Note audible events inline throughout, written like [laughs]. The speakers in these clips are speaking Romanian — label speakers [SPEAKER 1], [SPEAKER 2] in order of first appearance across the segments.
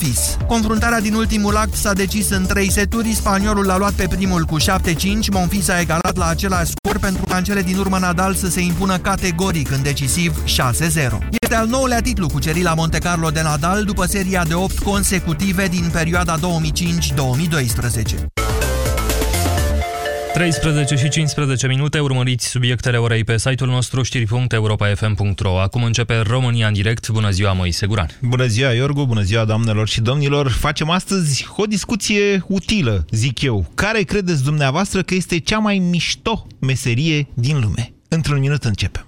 [SPEAKER 1] Monfils. Confruntarea din ultimul act s-a decis în trei seturi, spaniolul l-a luat pe primul cu 7-5, Monfils a egalat la același scor pentru ca în cele din urmă Nadal să se impună categoric în decisiv 6-0. Este al nouălea titlu cucerit la Monte Carlo de Nadal după seria de 8 consecutive din perioada 2005-2012.
[SPEAKER 2] 13 și 15 minute, urmăriți subiectele orei pe site-ul nostru știri.europa.fm.ro. Acum începe România în direct. Bună ziua, Moise Guran.
[SPEAKER 3] Bună ziua, Iorgu, bună ziua, doamnelor și domnilor. Facem astăzi o discuție utilă, zic eu. Care credeți dumneavoastră că este cea mai mișto meserie din lume? Într-un minut începem.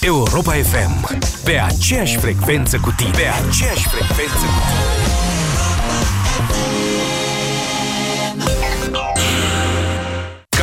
[SPEAKER 4] Europa FM. Pe aceeași frecvență cu tine. Pe aceeași frecvență cu tine.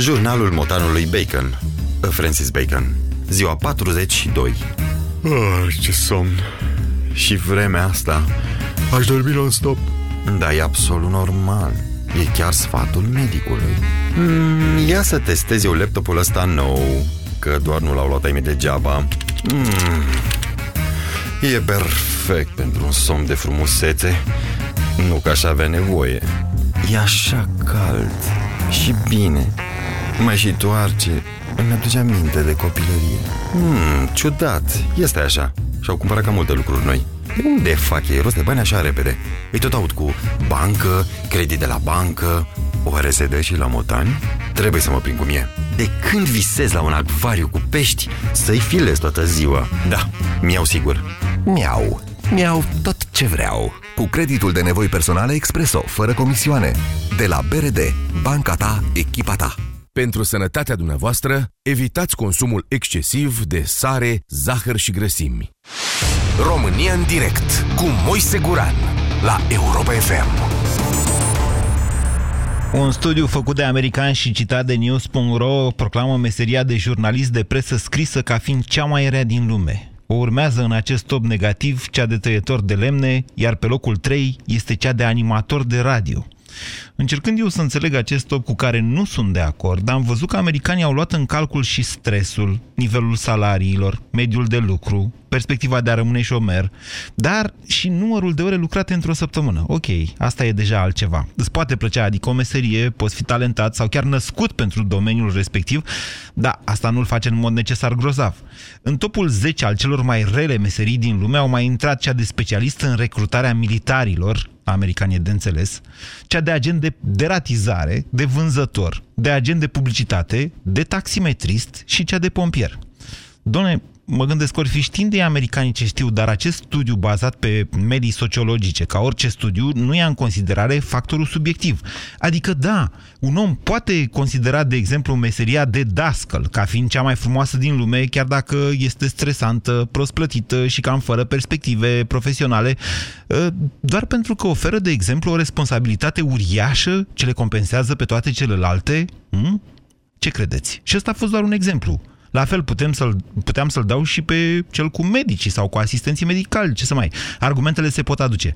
[SPEAKER 5] Jurnalul motanului Bacon. Francis Bacon. Ziua 42
[SPEAKER 6] Ah, ce somn.
[SPEAKER 5] Și vremea asta?
[SPEAKER 6] Aș dormi non-stop.
[SPEAKER 5] Da, e absolut normal. E chiar sfatul medicului. Mm, Ia să testezi eu laptopul ăsta nou Că doar nu l-au luat ai mei degeaba. Mm, E perfect pentru un somn de frumusețe. Nu că aș avea nevoie. E așa cald și bine Mai și toarce Îmi aduce aminte de copilărie Hmm, ciudat, este așa Și-au cumpărat cam multe lucruri noi de unde fac ei rost de bani așa repede? Îi tot aud cu bancă, credit de la bancă Oare se dă și la motani? Trebuie să mă prind cum e De când visez la un acvariu cu pești Să-i filez toată ziua Da, mi-au sigur
[SPEAKER 4] Miau. Miau tot ce vreau. Cu creditul de nevoi personale Expreso, fără comisioane. De la BRD, banca ta, echipa ta. Pentru sănătatea dumneavoastră, evitați consumul excesiv de sare, zahăr și grăsimi. România în direct cu Moise Guran la Europa FM.
[SPEAKER 3] Un studiu făcut de americani și citat de News.ro proclamă meseria de jurnalist de presă scrisă ca fiind cea mai rea din lume. O urmează în acest top negativ cea de tăietor de lemne, iar pe locul 3 este cea de animator de radio. Încercând eu să înțeleg acest top cu care nu sunt de acord, am văzut că americanii au luat în calcul și stresul, nivelul salariilor, mediul de lucru, perspectiva de a rămâne șomer, dar și numărul de ore lucrate într-o săptămână. Ok, asta e deja altceva. Îți poate plăcea, adică o meserie, poți fi talentat sau chiar născut pentru domeniul respectiv, dar asta nu-l face în mod necesar grozav. În topul 10 al celor mai rele meserii din lume au mai intrat cea de specialist în recrutarea militarilor, americanie de înțeles, cea de agent de deratizare, de vânzător, de agent de publicitate, de taximetrist și cea de pompier. Doamne, mă gândesc ori fi știind de americanii ce știu, dar acest studiu bazat pe medii sociologice, ca orice studiu, nu ia în considerare factorul subiectiv. Adică, da, un om poate considera, de exemplu, meseria de dascăl ca fiind cea mai frumoasă din lume, chiar dacă este stresantă, prost plătită și cam fără perspective profesionale, ă, doar pentru că oferă, de exemplu, o responsabilitate uriașă ce le compensează pe toate celelalte? Hm? Ce credeți? Și ăsta a fost doar un exemplu. La fel putem să-l, puteam să-l dau și pe cel cu medicii sau cu asistenții medicali, ce să mai. Argumentele se pot aduce.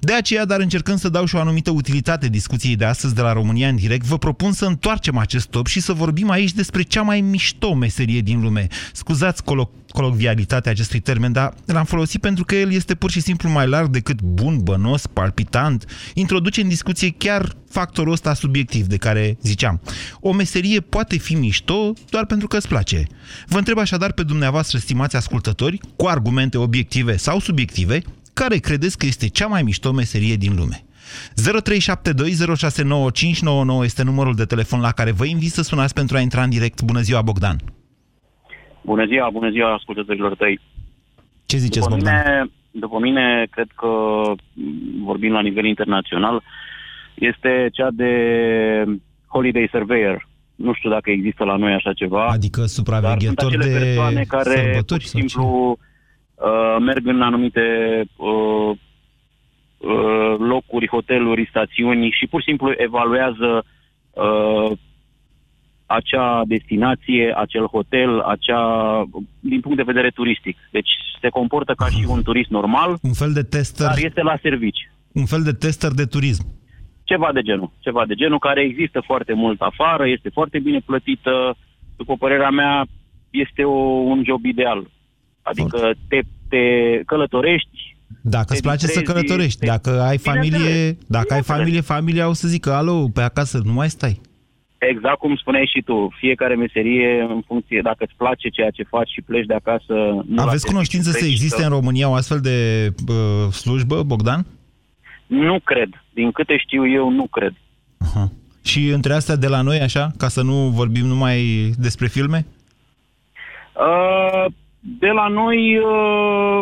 [SPEAKER 3] De aceea, dar încercând să dau și o anumită utilitate discuției de astăzi de la România în direct, vă propun să întoarcem acest top și să vorbim aici despre cea mai mișto meserie din lume. Scuzați colo colocvialitatea acestui termen, dar l-am folosit pentru că el este pur și simplu mai larg decât bun, bănos, palpitant. Introduce în discuție chiar factorul ăsta subiectiv de care ziceam. O meserie poate fi mișto doar pentru că îți place. Vă întreb așadar pe dumneavoastră, stimați ascultători, cu argumente obiective sau subiective, care credeți că este cea mai mișto meserie din lume? 0372069599 este numărul de telefon la care vă invit să sunați pentru a intra în direct. Bună ziua, Bogdan!
[SPEAKER 7] Bună ziua, bună ziua ascultătorilor tăi.
[SPEAKER 3] Ce ziceți,
[SPEAKER 7] După
[SPEAKER 3] Bogdan?
[SPEAKER 7] mine, după mine, cred că, m, vorbim la nivel internațional, este cea de Holiday Surveyor. Nu știu dacă există la noi așa ceva.
[SPEAKER 3] Adică
[SPEAKER 7] dar sunt
[SPEAKER 3] supraveghetori
[SPEAKER 7] acele
[SPEAKER 3] de
[SPEAKER 7] persoane care pur
[SPEAKER 3] sărbători
[SPEAKER 7] și
[SPEAKER 3] sau ce?
[SPEAKER 7] simplu uh, merg în anumite uh, uh, locuri, hoteluri, stațiuni și pur și simplu evaluează uh, acea destinație, acel hotel, acea, din punct de vedere turistic. Deci se comportă ca și un turist normal,
[SPEAKER 3] Un fel de tester,
[SPEAKER 7] dar este la servici.
[SPEAKER 3] un fel de tester de turism.
[SPEAKER 7] Ceva de genul. Ceva de genul care există foarte mult afară, este foarte bine plătită. După părerea mea, este o, un job ideal. Adică te, te călătorești,
[SPEAKER 3] Dacă îți
[SPEAKER 7] Te
[SPEAKER 3] place să
[SPEAKER 7] distrezi,
[SPEAKER 3] călătorești,
[SPEAKER 7] te-
[SPEAKER 3] dacă ai familie,
[SPEAKER 7] Bineînțeles,
[SPEAKER 3] dacă ai
[SPEAKER 7] bineînțeles.
[SPEAKER 3] familie, familia o să zică, alo, pe acasă, nu mai stai.
[SPEAKER 7] Exact cum spuneai și tu, fiecare meserie în funcție, dacă îți place ceea ce faci și pleci de acasă... Nu la
[SPEAKER 3] Aveți
[SPEAKER 7] serviciu,
[SPEAKER 3] cunoștință să
[SPEAKER 7] pleci
[SPEAKER 3] existe în România o astfel de uh, slujbă, Bogdan?
[SPEAKER 7] Nu cred. Din câte știu eu, nu cred.
[SPEAKER 3] Aha. Și între astea de la noi, așa, ca să nu vorbim numai despre filme?
[SPEAKER 7] Uh, de la noi, uh,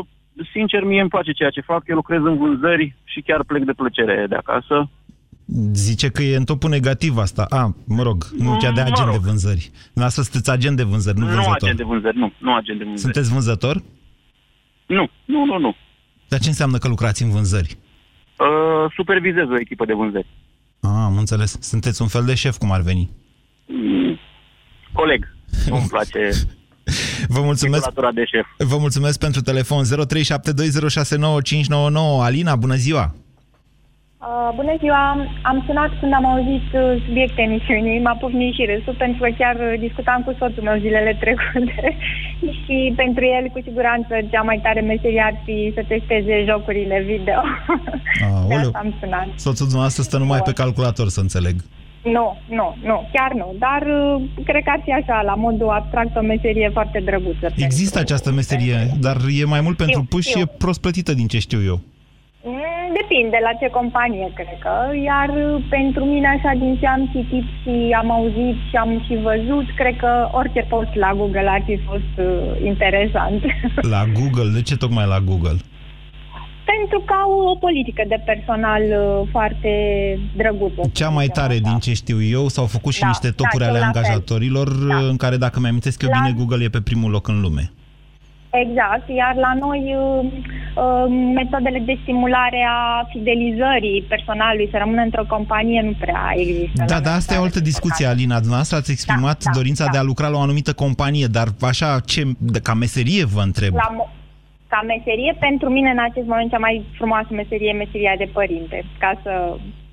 [SPEAKER 7] sincer, mie îmi place ceea ce fac. Eu lucrez în vânzări și chiar plec de plăcere de acasă.
[SPEAKER 3] Zice că e în topul negativ asta. A, mă rog, nu
[SPEAKER 7] Mm,
[SPEAKER 3] chiar de
[SPEAKER 7] mă
[SPEAKER 3] agent
[SPEAKER 7] rog.
[SPEAKER 3] de vânzări. Dumneavoastră sunteți agent de vânzări, nu
[SPEAKER 7] Nu
[SPEAKER 3] vânzător.
[SPEAKER 7] agent de vânzări, nu. Nu agent de vânzări.
[SPEAKER 3] Sunteți vânzător?
[SPEAKER 7] Nu, nu, nu, nu.
[SPEAKER 3] Dar ce înseamnă că lucrați în vânzări?
[SPEAKER 7] Uh, supervizez o echipă de vânzări.
[SPEAKER 3] Ah, am înțeles. Sunteți un fel de șef, cum ar veni.
[SPEAKER 7] Mm, coleg. Nu-mi place [laughs]
[SPEAKER 3] Vă mulțumesc,
[SPEAKER 7] titulatura de șef.
[SPEAKER 3] vă mulțumesc pentru telefon 0372069599. Alina, bună ziua!
[SPEAKER 8] Uh, bună ziua! Am sunat când am auzit uh, subiectul emisiunii, m-a pufnit și râsul, pentru că chiar uh, discutam cu soțul meu zilele [laughs] trecute și pentru el, cu siguranță, cea mai tare meserie ar fi să testeze jocurile video. [laughs] De
[SPEAKER 3] Aoleu.
[SPEAKER 8] asta am sunat.
[SPEAKER 3] Soțul dumneavoastră stă numai pe calculator, să înțeleg.
[SPEAKER 8] Nu, nu, nu, chiar nu, dar uh, cred că ar fi așa, la modul abstract, o meserie foarte drăguță.
[SPEAKER 3] Există
[SPEAKER 8] pentru-
[SPEAKER 3] această meserie, dar e mai mult pentru
[SPEAKER 8] Știu,
[SPEAKER 3] puși și
[SPEAKER 8] știu.
[SPEAKER 3] e prost plătită din ce știu eu.
[SPEAKER 8] Mm, Depinde la ce companie, cred că. Iar uh, pentru mine, așa, din ce am citit și am auzit și am și văzut, cred că orice post la Google ar fi fost uh, interesant. [laughs]
[SPEAKER 3] La Google, de ce tocmai la Google?
[SPEAKER 8] pentru că au o politică de personal uh, foarte drăguță. să
[SPEAKER 3] Cea mai
[SPEAKER 8] zicem
[SPEAKER 3] tare
[SPEAKER 8] așa.
[SPEAKER 3] din ce știu eu, s-au făcut și
[SPEAKER 8] Da,
[SPEAKER 3] niște
[SPEAKER 8] da,
[SPEAKER 3] topuri
[SPEAKER 8] eu
[SPEAKER 3] ale
[SPEAKER 8] la fel.
[SPEAKER 3] angajatorilor,
[SPEAKER 8] Da.
[SPEAKER 3] în care, dacă mi-amintesc eu
[SPEAKER 8] La-
[SPEAKER 3] bine, Google e pe primul loc în lume.
[SPEAKER 8] Exact, iar la noi uh, uh, metodele de stimulare a fidelizării personalului să rămână într-o companie nu prea există.
[SPEAKER 3] Da,
[SPEAKER 8] la
[SPEAKER 3] dar
[SPEAKER 8] noi
[SPEAKER 3] asta e o altă
[SPEAKER 8] țară, din
[SPEAKER 3] discuție,
[SPEAKER 8] păcate.
[SPEAKER 3] Alina. Dumneavoastră ați exprimat
[SPEAKER 8] Da, da,
[SPEAKER 3] dorința
[SPEAKER 8] da.
[SPEAKER 3] de a lucra la o anumită companie, dar așa, ce, de- ca meserie vă întreb.
[SPEAKER 8] La mo- ca meserie, pentru mine în acest moment cea mai frumoasă meserie e meseria de părinte, ca să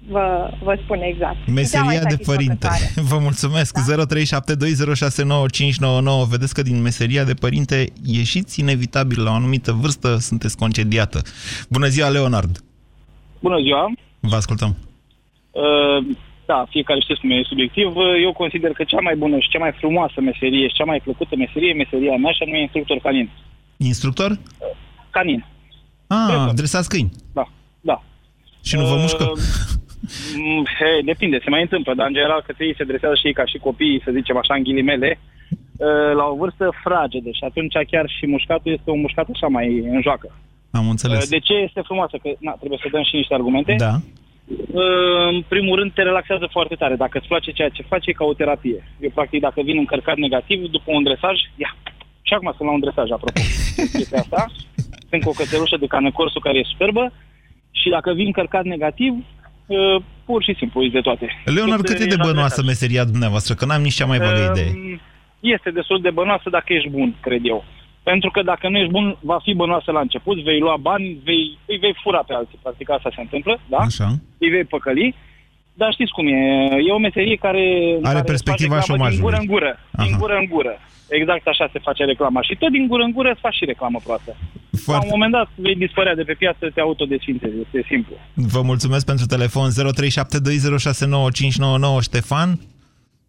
[SPEAKER 8] vă, vă spun exact. Cea mai
[SPEAKER 3] Meseria de părinte.
[SPEAKER 8] satisfăcătoare. [laughs]
[SPEAKER 3] Vă mulțumesc. Da? 0372069599. Vedeți că din meseria de părinte ieșiți inevitabil la o anumită vârstă, sunteți concediată. Bună ziua, Leonard.
[SPEAKER 9] Bună ziua!
[SPEAKER 3] Vă ascultăm.
[SPEAKER 9] Uh, Da, fiecare știți cum e subiectiv. Uh, Eu consider că cea mai bună și cea mai frumoasă meserie și cea mai plăcută meserie e meseria mea și anume instructor canin.
[SPEAKER 3] Instructor?
[SPEAKER 9] Canin,
[SPEAKER 3] Ah,
[SPEAKER 9] Presă.
[SPEAKER 3] dresați câini.
[SPEAKER 9] da, da.
[SPEAKER 3] Și nu vă
[SPEAKER 9] Uh,
[SPEAKER 3] mușcă? [laughs]
[SPEAKER 9] Mm, He, depinde, se mai întâmplă, dar în general că ei se dresează și ei ca și copiii, să zicem așa, în ghilimele, uh, la o vârstă fragedă și atunci chiar și mușcatul este un mușcat așa mai în joacă.
[SPEAKER 3] Am
[SPEAKER 9] Uh,
[SPEAKER 3] înțeles.
[SPEAKER 9] De ce este frumoasă? Că na, trebuie să dăm și niște argumente.
[SPEAKER 3] Da.
[SPEAKER 9] Uh, În primul rând te relaxează foarte tare. Dacă îți place ceea ce faci, e ca o terapie. Eu, practic, dacă vin încărcat negativ, după un dresaj, ia. Și acum sunt la un dresaj, apropo. [laughs] Chestia asta. Sunt cu o cățelușă de canăcorsul care e superbă și dacă vin încărcat negativ, uh, pur și simplu îți de toate.
[SPEAKER 3] Leonard, cât e de
[SPEAKER 9] la
[SPEAKER 3] bănoasă
[SPEAKER 9] dresaj.
[SPEAKER 3] meseria dumneavoastră? Că n-am nici cea mai vagă
[SPEAKER 9] Um,
[SPEAKER 3] idee.
[SPEAKER 9] Este destul de bănoasă dacă ești bun, cred eu. Pentru că dacă nu ești bun, va fi bănoasă la început, vei lua bani, vei, îi vei fura pe alții. Practic asta se întâmplă, da?
[SPEAKER 3] Așa.
[SPEAKER 9] îi vei păcăli. Dar știți cum e, e o meserie care... care
[SPEAKER 3] perspectiva
[SPEAKER 9] face reclamă
[SPEAKER 3] șomajului.
[SPEAKER 9] Din gură în gură, din
[SPEAKER 3] Aha.
[SPEAKER 9] gură în gură. Exact așa se face reclama. Și tot din gură în gură îți faci și reclamă proastă. La
[SPEAKER 3] Foarte...
[SPEAKER 9] un moment dat vei dispărea de pe piață, te autodesfințezi. Este simplu.
[SPEAKER 3] Vă mulțumesc pentru telefon 0372069599 Ștefan?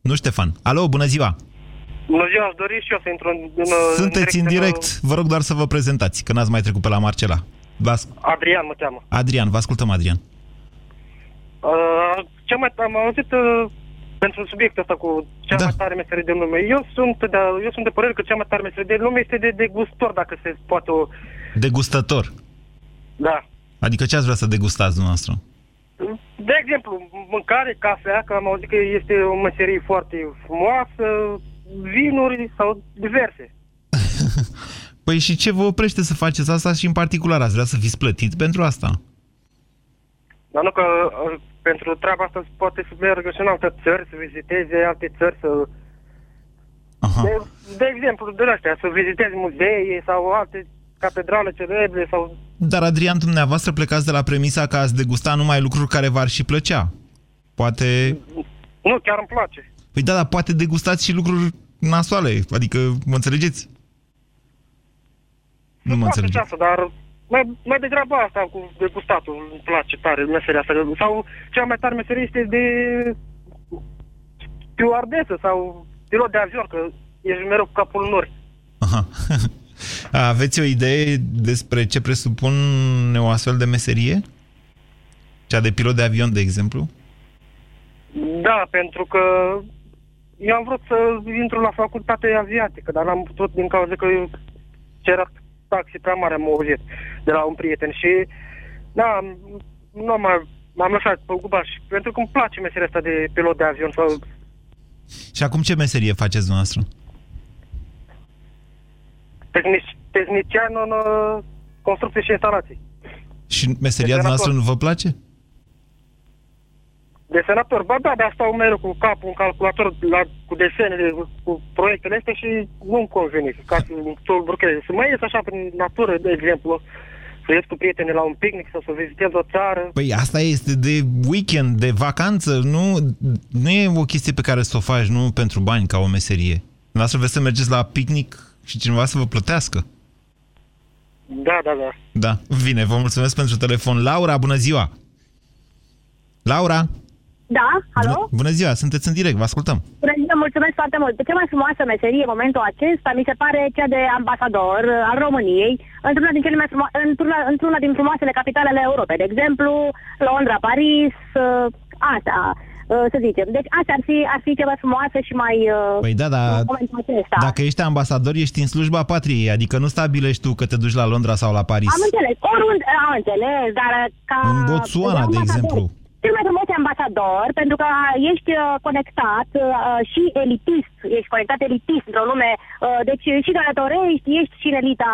[SPEAKER 3] Nu Ștefan. Alo, bună ziua!
[SPEAKER 10] Bună ziua, aș dori și eu să intru în, în
[SPEAKER 3] Sunteți în direct. Vă rog doar să vă prezentați, că n-ați mai trecut pe la Marcela. Vă as-
[SPEAKER 10] Adrian mă cheamă.
[SPEAKER 3] Adrian, vă ascultăm, Adrian.
[SPEAKER 10] Uh, cea mai, am auzit uh, pentru subiectul ăsta cu cea
[SPEAKER 3] Da.
[SPEAKER 10] mai tare meserie din lume. Eu sunt, de, eu sunt de părere că cea mai tare meserie din lume este de degustor, dacă se poate o...
[SPEAKER 3] Degustător.
[SPEAKER 10] Da.
[SPEAKER 3] Adică ce ați vrea să degustați dumneavoastră?
[SPEAKER 10] De exemplu, mâncare, cafea, că am auzit că este o meserie foarte frumoasă, vinuri sau diverse. [laughs]
[SPEAKER 3] Păi și ce vă oprește să faceți asta și în particular ați vrea să fiți plătit pentru asta?
[SPEAKER 10] Dar nu că uh, pentru treaba asta se poate să meargă și în alte țări, să viziteze alte țări, să...
[SPEAKER 3] Aha.
[SPEAKER 10] De, de exemplu, de astea, să vizitezi muzee sau alte catedrale celebre sau...
[SPEAKER 3] Dar, Adrian, dumneavoastră plecați de la premisa că ați degusta numai lucruri care v-ar și plăcea. Poate...
[SPEAKER 10] Nu, chiar îmi place.
[SPEAKER 3] Păi da, dar poate degustați și lucruri nasoale. Adică, mă înțelegeți? Nu mă
[SPEAKER 10] Poate și
[SPEAKER 3] înțelegeți.
[SPEAKER 10] asta, dar mai, mai degrabă asta cu degustatul îmi place tare, meseria asta. Sau cea mai tare meserie este de stewardesă sau pilot de avion, că ești mereu cu capul în nori.
[SPEAKER 3] Aha. [laughs] Aveți o idee despre ce presupune o astfel de meserie? Cea de pilot de avion, de exemplu?
[SPEAKER 10] Da, pentru că eu am vrut să intru la facultate aviatică, dar n-am putut din cauza că eu cerea taxe prea mare, am auzit de la un prieten și da, am- nu m-am, m-am lăsat pe gubaș, pentru că îmi place meseria asta de pilot de avion sau
[SPEAKER 3] Și acum ce meserie faceți dumneavoastră?
[SPEAKER 10] tehnic, tehnician în uh, construcție și instalații.
[SPEAKER 3] Și meseria
[SPEAKER 10] De
[SPEAKER 3] noastră nu
[SPEAKER 10] senator.
[SPEAKER 3] vă place?
[SPEAKER 10] De senator, ba da, dar stau mereu cu capul în calculator la, cu desenele, cu proiectele astea și nu-mi convine ca să tulburcheze. Să mai ies așa prin natură, de exemplu, să ies cu prietenii la un picnic sau să vizitez o țară.
[SPEAKER 3] Păi asta este de weekend, de vacanță, nu, nu e o chestie pe care să o faci, nu pentru bani, ca o meserie. Dumneavoastră vreți să mergeți la picnic și cineva să vă plătească.
[SPEAKER 10] Da, da, da.
[SPEAKER 3] Da, bine, vă mulțumesc pentru telefon. Laura, bună ziua! Laura,
[SPEAKER 11] Da, alo?
[SPEAKER 3] bună, bună ziua, sunteți în direct, vă ascultăm.
[SPEAKER 11] Bună ziua, mulțumesc foarte mult. Cea mai frumoasă meserie în momentul acesta mi se pare cea de ambasador uh, al României într-una din, cele mai frumo- într-una, într-una din frumoasele capitale ale Europei. De exemplu, Londra, Paris, uh, asta, uh, să zicem. Deci astea ar fi, ar fi ceva frumoasă și mai... uh,
[SPEAKER 3] Păi da, dar
[SPEAKER 11] în momentul acesta.
[SPEAKER 3] dacă ești ambasador, ești în slujba patriei, adică nu stabilești tu că te duci la Londra sau la Paris.
[SPEAKER 11] Am înțeles, oriunde, am înțeles, dar uh, ca...
[SPEAKER 3] În Botswana, de
[SPEAKER 11] ambasador,
[SPEAKER 3] exemplu.
[SPEAKER 11] Cel mai frumos e ambasador, pentru că ești uh, conectat uh, și elitist, ești conectat elitist într-o lume, uh, deci și călătorești, ești și în elita,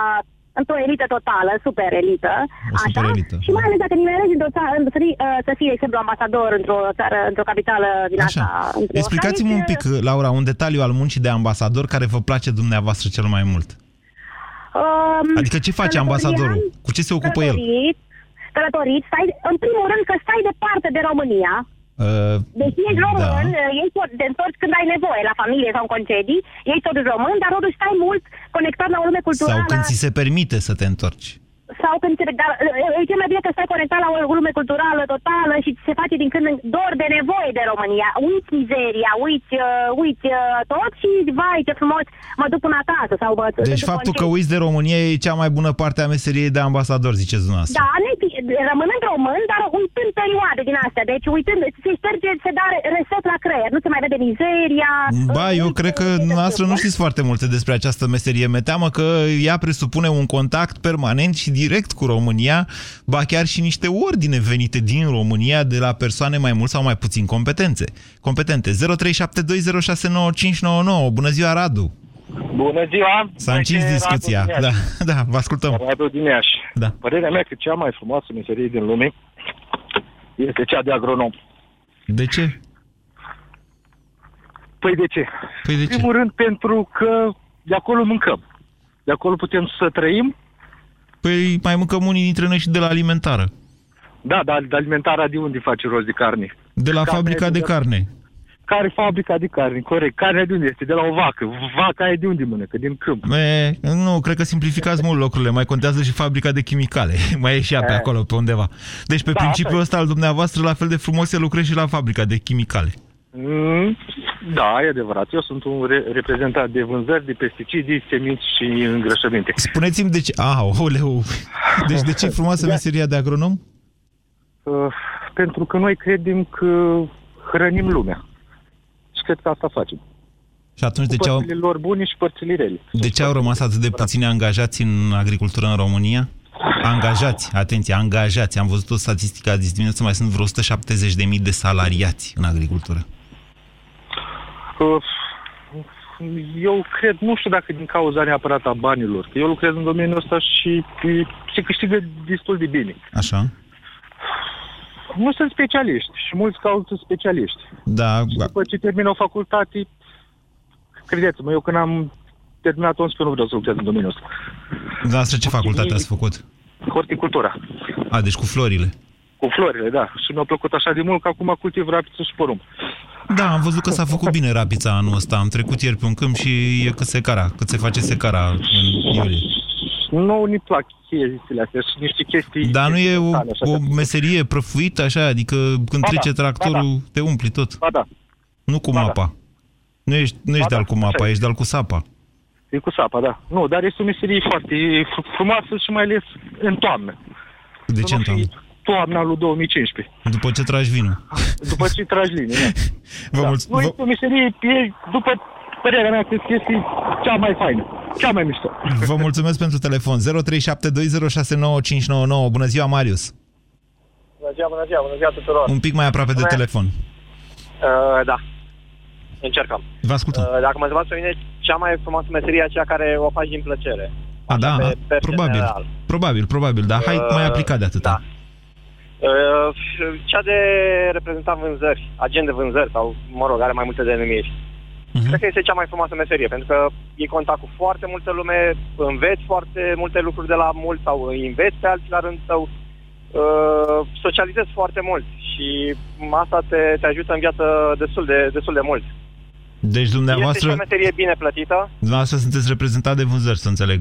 [SPEAKER 11] într-o elită totală, super elită,
[SPEAKER 3] O super elită.
[SPEAKER 11] și mai ales dacă nimerezi într-o țară, să fii, uh, să fii, de exemplu, ambasador într-o țară, într-o capitală din asta. într-o-
[SPEAKER 3] Explicați-mi un
[SPEAKER 11] Aici,
[SPEAKER 3] pic, Laura, un detaliu al muncii de ambasador care vă place dumneavoastră cel mai mult.
[SPEAKER 11] Um,
[SPEAKER 3] Adică ce face
[SPEAKER 11] călătoria,
[SPEAKER 3] ambasadorul? Cu ce se ocupă el?
[SPEAKER 11] Călătorit, călătorit, stai, în primul rând că stai departe de România,
[SPEAKER 3] Uh,
[SPEAKER 11] Deci ești român,
[SPEAKER 3] Da.
[SPEAKER 11] ești tot, te întorci când ai nevoie, la familie sau în concedii, ești tot român, dar totuși stai mult conectat la o lume culturală.
[SPEAKER 3] sau când ți se permite să te întorci.
[SPEAKER 11] Sau când te, dar, e cel mai bine că stai conectat la o lume culturală totală și ți se face din când în dor de nevoie de România. Uiți mizeria, uiți, uh, uiți uh, tot și vai ce frumos mă duc până acasă. Sau mă,
[SPEAKER 3] Deci
[SPEAKER 11] duc
[SPEAKER 3] faptul că
[SPEAKER 11] concedii.
[SPEAKER 3] uiți de România e cea mai bună parte a meseriei de ambasador, ziceți dumneavoastră.
[SPEAKER 11] Da, ne, rămânând român, dar uitând perioade din astea. Deci uitând, se șterge, se dă reset la creier, nu se mai vede mizeria.
[SPEAKER 3] Ba, eu cred că noastră nu știți foarte multe despre această meserie. Mi teamă că ea presupune un contact permanent și direct cu România, ba chiar și niște ordine venite din România de la persoane mai mult sau mai puțin competențe. Competente. 0372069599. Bună ziua, Radu!
[SPEAKER 12] Bună ziua!
[SPEAKER 3] S-a încins
[SPEAKER 12] Radu
[SPEAKER 3] discuția.
[SPEAKER 12] din Iași.
[SPEAKER 3] Da, da, vă ascultăm.
[SPEAKER 12] Radu din Iași.
[SPEAKER 3] Da.
[SPEAKER 12] Părerea mea că cea mai frumoasă meserie din lume este cea de agronom.
[SPEAKER 3] De ce?
[SPEAKER 12] Păi de ce?
[SPEAKER 3] Păi de
[SPEAKER 12] În primul rând pentru că de acolo mâncăm. De acolo putem să trăim.
[SPEAKER 3] Păi mai mâncăm unii dintre noi și de la alimentară.
[SPEAKER 12] Da, dar de alimentarea de unde face rost de carne?
[SPEAKER 3] De la
[SPEAKER 12] Carnea
[SPEAKER 3] fabrica
[SPEAKER 12] e
[SPEAKER 3] de carne.
[SPEAKER 12] Care e fabrica de carne? Corect. Carnea de unde este? De la o vacă. Vaca e de unde mănâncă? Din câmp.
[SPEAKER 3] E, nu, cred că simplificați mult lucrurile. Mai contează și fabrica de chimicale. [laughs] Mai e și ea pe
[SPEAKER 12] E.
[SPEAKER 3] acolo, pe undeva. Deci pe
[SPEAKER 12] Da,
[SPEAKER 3] principiul
[SPEAKER 12] asta
[SPEAKER 3] ăsta al dumneavoastră, la fel de frumos se lucrezi și la fabrica de chimicale.
[SPEAKER 12] Mm, da, e adevărat. Eu sunt un re- reprezentant de vânzări de pesticidi, seminți și îngrășăminte.
[SPEAKER 3] Spuneți-mi de ce... Ah, oleu! Deci de ce e frumoasă
[SPEAKER 12] Da.
[SPEAKER 3] meseria de agronom?
[SPEAKER 12] Uh, pentru că noi credem că hrănim lumea. Și cred că asta facem.
[SPEAKER 3] Și atunci de
[SPEAKER 12] Cu
[SPEAKER 3] ce, au,
[SPEAKER 12] părțile lor bune și părțile rele.
[SPEAKER 3] de ce au rămas atât de puțini angajați în agricultură în România? Angajați, atenție, angajați. Am văzut o statistică azi dimineață, mai sunt vreo 170.000 de salariați în agricultură.
[SPEAKER 12] Uh, Eu cred, nu știu dacă din cauza neapărat a banilor, că eu lucrez în domeniul ăsta și e, se câștigă destul de bine.
[SPEAKER 3] Așa?
[SPEAKER 12] Nu sunt specialiști și mulți caută specialiști.
[SPEAKER 3] Da,
[SPEAKER 12] Și după ce termin o facultate, credeți-mă, eu când am terminat 11 nu vreau să lucrez în domeniul ăsta.
[SPEAKER 3] Dumneavoastră ce facultate ați făcut?
[SPEAKER 12] Horticultura.
[SPEAKER 3] A, deci cu florile.
[SPEAKER 12] Cu florile, da. Și mi-a plăcut așa de mult că acum cultiv rapiță și porumb.
[SPEAKER 3] Da, am văzut că s-a făcut bine rapița anul ăsta. Am trecut ieri pe un câmp și e cât secara, cât se face secara în iulie.
[SPEAKER 12] Nu ne plac chestiile astea și niște chestii...
[SPEAKER 3] Dar nu e o,
[SPEAKER 12] spontane, așa
[SPEAKER 3] o
[SPEAKER 12] că-
[SPEAKER 3] meserie prăfuită așa, adică când
[SPEAKER 12] Ba
[SPEAKER 3] trece
[SPEAKER 12] da,
[SPEAKER 3] tractorul,
[SPEAKER 12] ba
[SPEAKER 3] te umpli tot.
[SPEAKER 12] Ba da,
[SPEAKER 3] Nu cu mapa. Nu ești, nu ești
[SPEAKER 12] Ba
[SPEAKER 3] de-al
[SPEAKER 12] da,
[SPEAKER 3] cu mapa,
[SPEAKER 12] așa e.
[SPEAKER 3] ești de-al cu sapa.
[SPEAKER 12] e cu sapa, da. Nu, dar este o meserie foarte fr- frumoasă și mai ales în toamnă.
[SPEAKER 3] De ce
[SPEAKER 12] Nu fi
[SPEAKER 3] într
[SPEAKER 12] Toamna lui 2015.
[SPEAKER 3] După ce tragi vinul.
[SPEAKER 12] După ce tragi linie, da. [laughs]
[SPEAKER 3] Vă
[SPEAKER 12] da.
[SPEAKER 3] mulțumesc.
[SPEAKER 12] Nu, este o meserie, e, după părerea mea, cred că este cea mai faină, cea mai mișto. [laughs]
[SPEAKER 3] Vă mulțumesc pentru telefon. 0372069599. Bună ziua, Marius.
[SPEAKER 13] Bună ziua, bună ziua, bună ziua tuturor.
[SPEAKER 3] Un pic mai aproape de
[SPEAKER 13] Bună.
[SPEAKER 3] telefon.
[SPEAKER 13] Uh, da, încercăm.
[SPEAKER 3] Vă ascultăm.
[SPEAKER 13] Uh, dacă mă întrebați pe mine, cea mai frumoasă meserie e aceea care o faci din plăcere.
[SPEAKER 3] A, da,
[SPEAKER 13] pe- pe
[SPEAKER 3] probabil.
[SPEAKER 13] general.
[SPEAKER 3] Probabil, probabil, dar hai
[SPEAKER 13] Uh,
[SPEAKER 3] mai aplicat de atâta.
[SPEAKER 13] Uh, cea de reprezentant vânzări, agent de vânzări sau, mă rog, are mai multe denumiri.
[SPEAKER 3] Mhm.
[SPEAKER 13] Cred că este cea mai frumoasă meserie, pentru că e contact cu foarte multă lume, înveți foarte multe lucruri de la mulți sau îi înveți pe alții la rândul tău, uh, socializezi foarte mult și asta te, te ajută în viață destul de, destul de mult.
[SPEAKER 3] Deci
[SPEAKER 13] Este
[SPEAKER 3] dumneavoastră,
[SPEAKER 13] și o meserie bine plătită.
[SPEAKER 3] dumneavoastră sunteți reprezentat de vânzări, să înțeleg.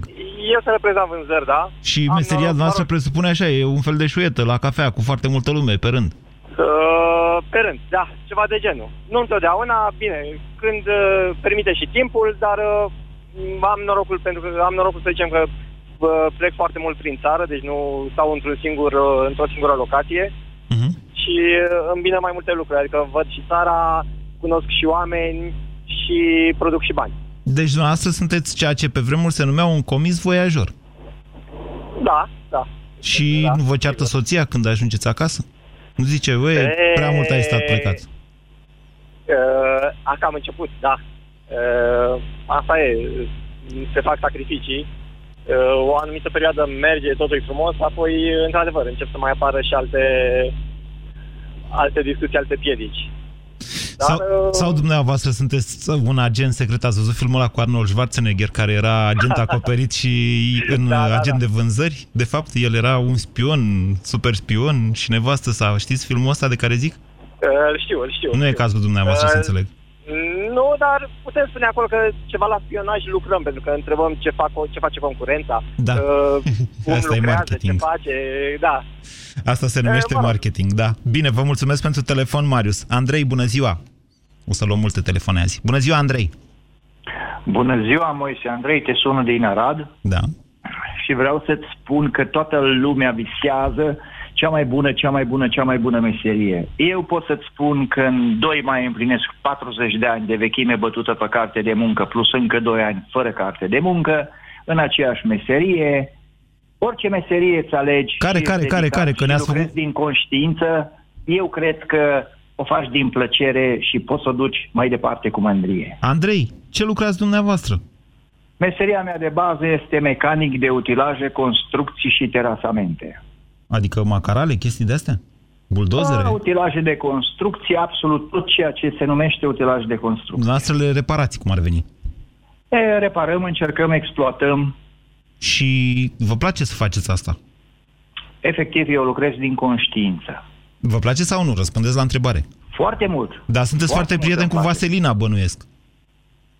[SPEAKER 13] Eu să reprezent vânzări, da?
[SPEAKER 3] Și
[SPEAKER 13] Am,
[SPEAKER 3] meseria
[SPEAKER 13] uh,
[SPEAKER 3] noastră
[SPEAKER 13] mă rog,
[SPEAKER 3] presupune așa, e un fel de șuietă la cafea cu foarte multă lume pe rând.
[SPEAKER 13] Uh, pe rând, da, ceva de genul. Nu întotdeauna, bine, când uh, permite și timpul, dar uh, am norocul, pentru că am norocul să zicem că uh, plec foarte mult prin țară, deci nu stau într-un singur, uh, într-o singură locație
[SPEAKER 3] Mhm.
[SPEAKER 13] și uh, îmi vine mai multe lucruri, adică văd și țara, cunosc și oameni și produc și bani.
[SPEAKER 3] Deci dumneavoastră sunteți ceea ce pe vremuri se numea un comis voiajor.
[SPEAKER 13] Da, da.
[SPEAKER 3] Și
[SPEAKER 13] Da,
[SPEAKER 3] nu vă ceartă soția când ajungeți acasă? Nu zice, ue,
[SPEAKER 13] E-
[SPEAKER 3] prea mult ai stat plecat.
[SPEAKER 13] Uh, asta am început, da. Uh, asta e, se fac sacrificii. Uh, o anumită perioadă merge, totul e frumos, apoi, într-adevăr, încep să mai apară și alte, alte discuții, alte piedici. Dar,
[SPEAKER 3] Sau,
[SPEAKER 13] uh,
[SPEAKER 3] sau dumneavoastră sunteți un agent secret, ați văzut filmul ăla cu Arnold Schwarzenegger, care era agent [laughs] acoperit și în
[SPEAKER 13] Da, da,
[SPEAKER 3] agent
[SPEAKER 13] da.
[SPEAKER 3] de vânzări? De fapt, el era un spion, super spion și nevastă sa. Știți filmul ăsta de care zic?
[SPEAKER 13] uh, îl știu, îl știu.
[SPEAKER 3] Nu e cazul dumneavoastră,
[SPEAKER 13] Uh,
[SPEAKER 3] să înțeleg.
[SPEAKER 13] Nu, dar putem spune acolo că ceva la spionaj lucrăm, pentru că întrebăm ce, fac, ce face concurența,
[SPEAKER 3] Da.
[SPEAKER 13] uh, [laughs] cum
[SPEAKER 3] Asta e
[SPEAKER 13] lucrează,
[SPEAKER 3] marketing.
[SPEAKER 13] ce face, da.
[SPEAKER 3] Asta se numește
[SPEAKER 13] mă rog.
[SPEAKER 3] marketing, da. Bine, vă mulțumesc pentru telefon, Marius. Andrei, bună ziua! O să luăm multe telefoane azi. Bună ziua, Andrei!
[SPEAKER 14] Bună ziua, Moise Andrei, te sună din Arad
[SPEAKER 3] Da.
[SPEAKER 14] și vreau să-ți spun că toată lumea visează cea mai bună, cea mai bună, cea mai bună meserie. Eu pot să-ți spun că în 2 mai împlinesc 40 de ani de vechime bătută pe carte de muncă, plus încă 2 ani fără carte de muncă, în aceeași meserie. Orice meserie îți alegi
[SPEAKER 3] Care,
[SPEAKER 14] și
[SPEAKER 3] care,
[SPEAKER 14] ești
[SPEAKER 3] care,
[SPEAKER 14] dedicat
[SPEAKER 3] care? Că
[SPEAKER 14] și
[SPEAKER 3] ne-ați
[SPEAKER 14] lucrezi
[SPEAKER 3] făcut-
[SPEAKER 14] din conștiință, eu cred că o faci din plăcere și poți să o duci mai departe cu mândrie.
[SPEAKER 3] Andrei, ce lucrați dumneavoastră?
[SPEAKER 14] Meseria mea de bază este mecanic de utilaje, construcții și terasamente.
[SPEAKER 3] Adică macarale, chestii de-astea? Buldozere?
[SPEAKER 14] Da, utilaje de construcții, absolut tot ceea ce se numește utilaj de construcții.
[SPEAKER 3] Dumneavoastră le reparați, cum ar veni.
[SPEAKER 14] E, reparăm, încercăm, exploatăm.
[SPEAKER 3] Și vă place să faceți asta?
[SPEAKER 14] Efectiv, eu lucrez din conștiință.
[SPEAKER 3] Vă place sau nu? Răspundeți la întrebare.
[SPEAKER 14] Foarte mult.
[SPEAKER 3] Dar sunteți foarte,
[SPEAKER 14] Foarte mult
[SPEAKER 3] prieten
[SPEAKER 14] îmi
[SPEAKER 3] cu
[SPEAKER 14] place.
[SPEAKER 3] vaselina, bănuiesc.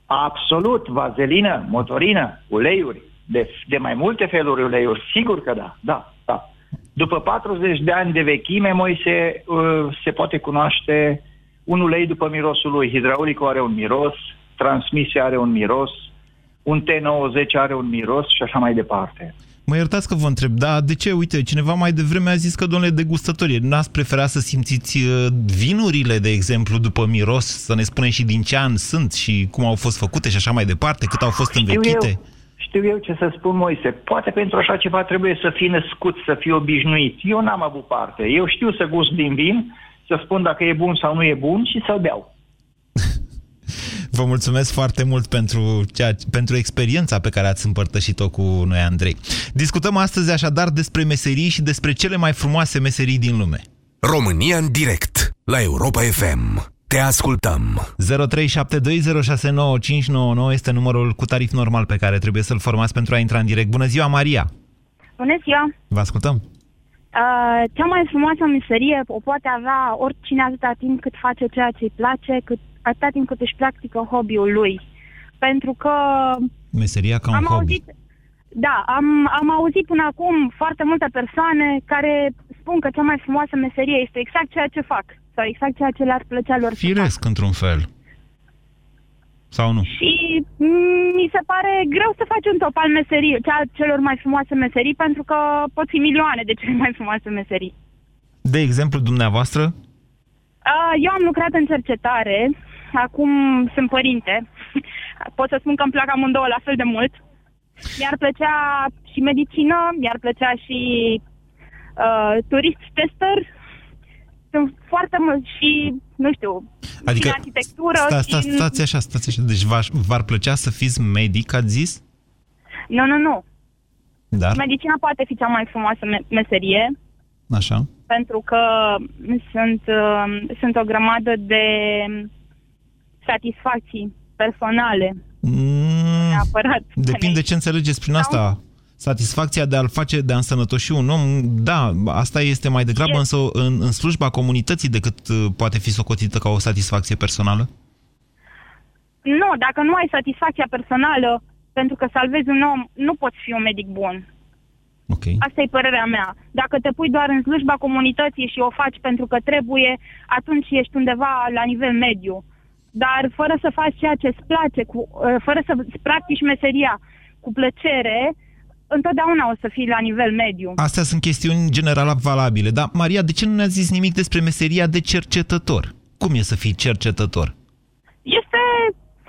[SPEAKER 14] Absolut, vazelină, motorină, uleiuri, de, de mai multe feluri uleiuri, sigur că da, da, da. După 40 de ani de vechime, Moise, uh, se poate cunoaște un ulei după mirosul lui. Hidraulicul are un miros, transmisia are un miros, un T90 are un miros și așa mai departe.
[SPEAKER 3] Mă iertați că vă întreb, dar de ce? Uite, cineva mai devreme a zis că, domnule, degustătorie, n-ați preferat să simțiți uh, vinurile, de exemplu, după miros, să ne spunem și din ce an sunt și cum au fost făcute și așa mai departe, cât au fost învechite?
[SPEAKER 14] știu eu ce să spun, Moise. Poate pentru așa ceva trebuie să fii născut, să fii obișnuit. Eu n-am avut parte. Eu știu să gust din vin, să spun dacă e bun sau nu e bun și să-l beau.
[SPEAKER 3] Vă mulțumesc foarte mult pentru, ceea, pentru experiența pe care ați împărtășit-o cu noi, Andrei. Discutăm astăzi așadar despre meserii și despre cele mai frumoase meserii din lume.
[SPEAKER 4] România în direct la Europa FM. Te ascultăm.
[SPEAKER 3] 0372069599 este numărul cu tarif normal pe care trebuie să-l formați pentru a intra în direct. Bună ziua, Maria!
[SPEAKER 15] Bună ziua!
[SPEAKER 3] Vă ascultăm!
[SPEAKER 15] Uh, cea mai frumoasă meserie o poate avea oricine atâta timp cât face ceea ce îi place, cât, atâta timp cât își practică hobby-ul lui. Pentru că...
[SPEAKER 3] Meseria ca un
[SPEAKER 15] am
[SPEAKER 3] hobby.
[SPEAKER 15] auzit, da, am, am auzit până acum foarte multe persoane care spun că cea mai frumoasă meserie este exact ceea ce fac sau exact ceea ce le-ar plăcea lor să
[SPEAKER 3] Firesc, într-un fel. Sau nu?
[SPEAKER 15] Și mm, mi se pare greu să faci un top al meserii, cea celor mai frumoase meserii, pentru că pot fi milioane de cele mai frumoase meserii.
[SPEAKER 3] De exemplu, dumneavoastră?
[SPEAKER 15] Uh, Eu am lucrat în cercetare, acum sunt părinte. [laughs] Pot să spun că îmi plac amândouă la fel de mult. Mi-ar plăcea și medicină, mi-ar plăcea și uh, turist tester. Sunt foarte mult și, nu știu,
[SPEAKER 3] Adică,
[SPEAKER 15] și în arhitectură.
[SPEAKER 3] sta,
[SPEAKER 15] și
[SPEAKER 3] sta,
[SPEAKER 15] în-
[SPEAKER 3] stați așa, stați așa. Deci v-aș- v-ar plăcea să fiți medic, ați zis?
[SPEAKER 15] Nu, nu, nu.
[SPEAKER 3] Dar,
[SPEAKER 15] Medicina poate fi cea mai frumoasă me- meserie,
[SPEAKER 3] așa.
[SPEAKER 15] pentru că sunt, uh, sunt o grămadă de satisfacții personale.
[SPEAKER 3] Mm,
[SPEAKER 15] Neapărat.
[SPEAKER 3] depinde ce înțelegeți prin asta. Satisfacția de a-l face, de a însănătoși un om, da, asta este mai degrabă însă în, în slujba comunității decât uh, poate fi socotită ca o satisfacție personală.
[SPEAKER 15] Nu, dacă nu ai satisfacția personală pentru că salvezi un om, nu poți fi un medic bun.
[SPEAKER 3] Okay.
[SPEAKER 15] Asta e părerea mea. Dacă te pui doar în slujba comunității și o faci pentru că trebuie, atunci ești undeva la nivel mediu. Dar fără să faci ceea ce îți place, cu, uh, fără să îți practici meseria cu plăcere, întotdeauna o să fii la nivel mediu.
[SPEAKER 3] Astea sunt chestiuni general valabile. Dar, Maria, de ce nu ne-ați zis nimic despre meseria de cercetător? Cum e să fii cercetător?
[SPEAKER 15] Este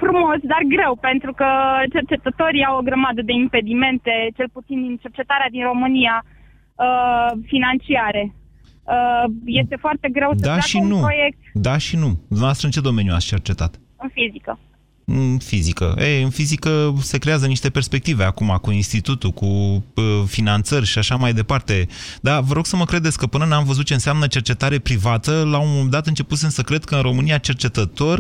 [SPEAKER 15] frumos, dar greu, pentru că cercetătorii au o grămadă de impedimente, cel puțin din cercetarea din România, uh, financiare. Uh, este foarte greu să
[SPEAKER 3] Da
[SPEAKER 15] facă
[SPEAKER 3] și
[SPEAKER 15] un
[SPEAKER 3] nu.
[SPEAKER 15] proiect
[SPEAKER 3] Da și nu. Dumneavoastră în ce domeniu ați cercetat?
[SPEAKER 15] în fizică.
[SPEAKER 3] În fizică. Ei, în fizică se creează niște perspective acum cu institutul, cu uh, finanțări și așa mai departe. Dar vă rog să mă credeți că până n-am văzut ce înseamnă cercetare privată, la un moment dat începusem să cred că în România cercetător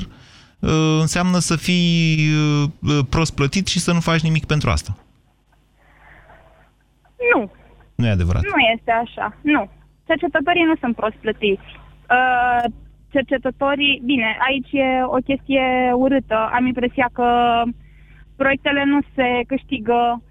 [SPEAKER 3] uh, înseamnă să fii uh, uh, prost plătit și să nu faci nimic pentru asta.
[SPEAKER 15] Nu,
[SPEAKER 3] Nu e adevărat.
[SPEAKER 15] nu este așa. Nu. Cercetătorii nu sunt prost plătiți. Uh, cercetătorii, bine, aici e o chestie urâtă. Am impresia că proiectele nu se câștigă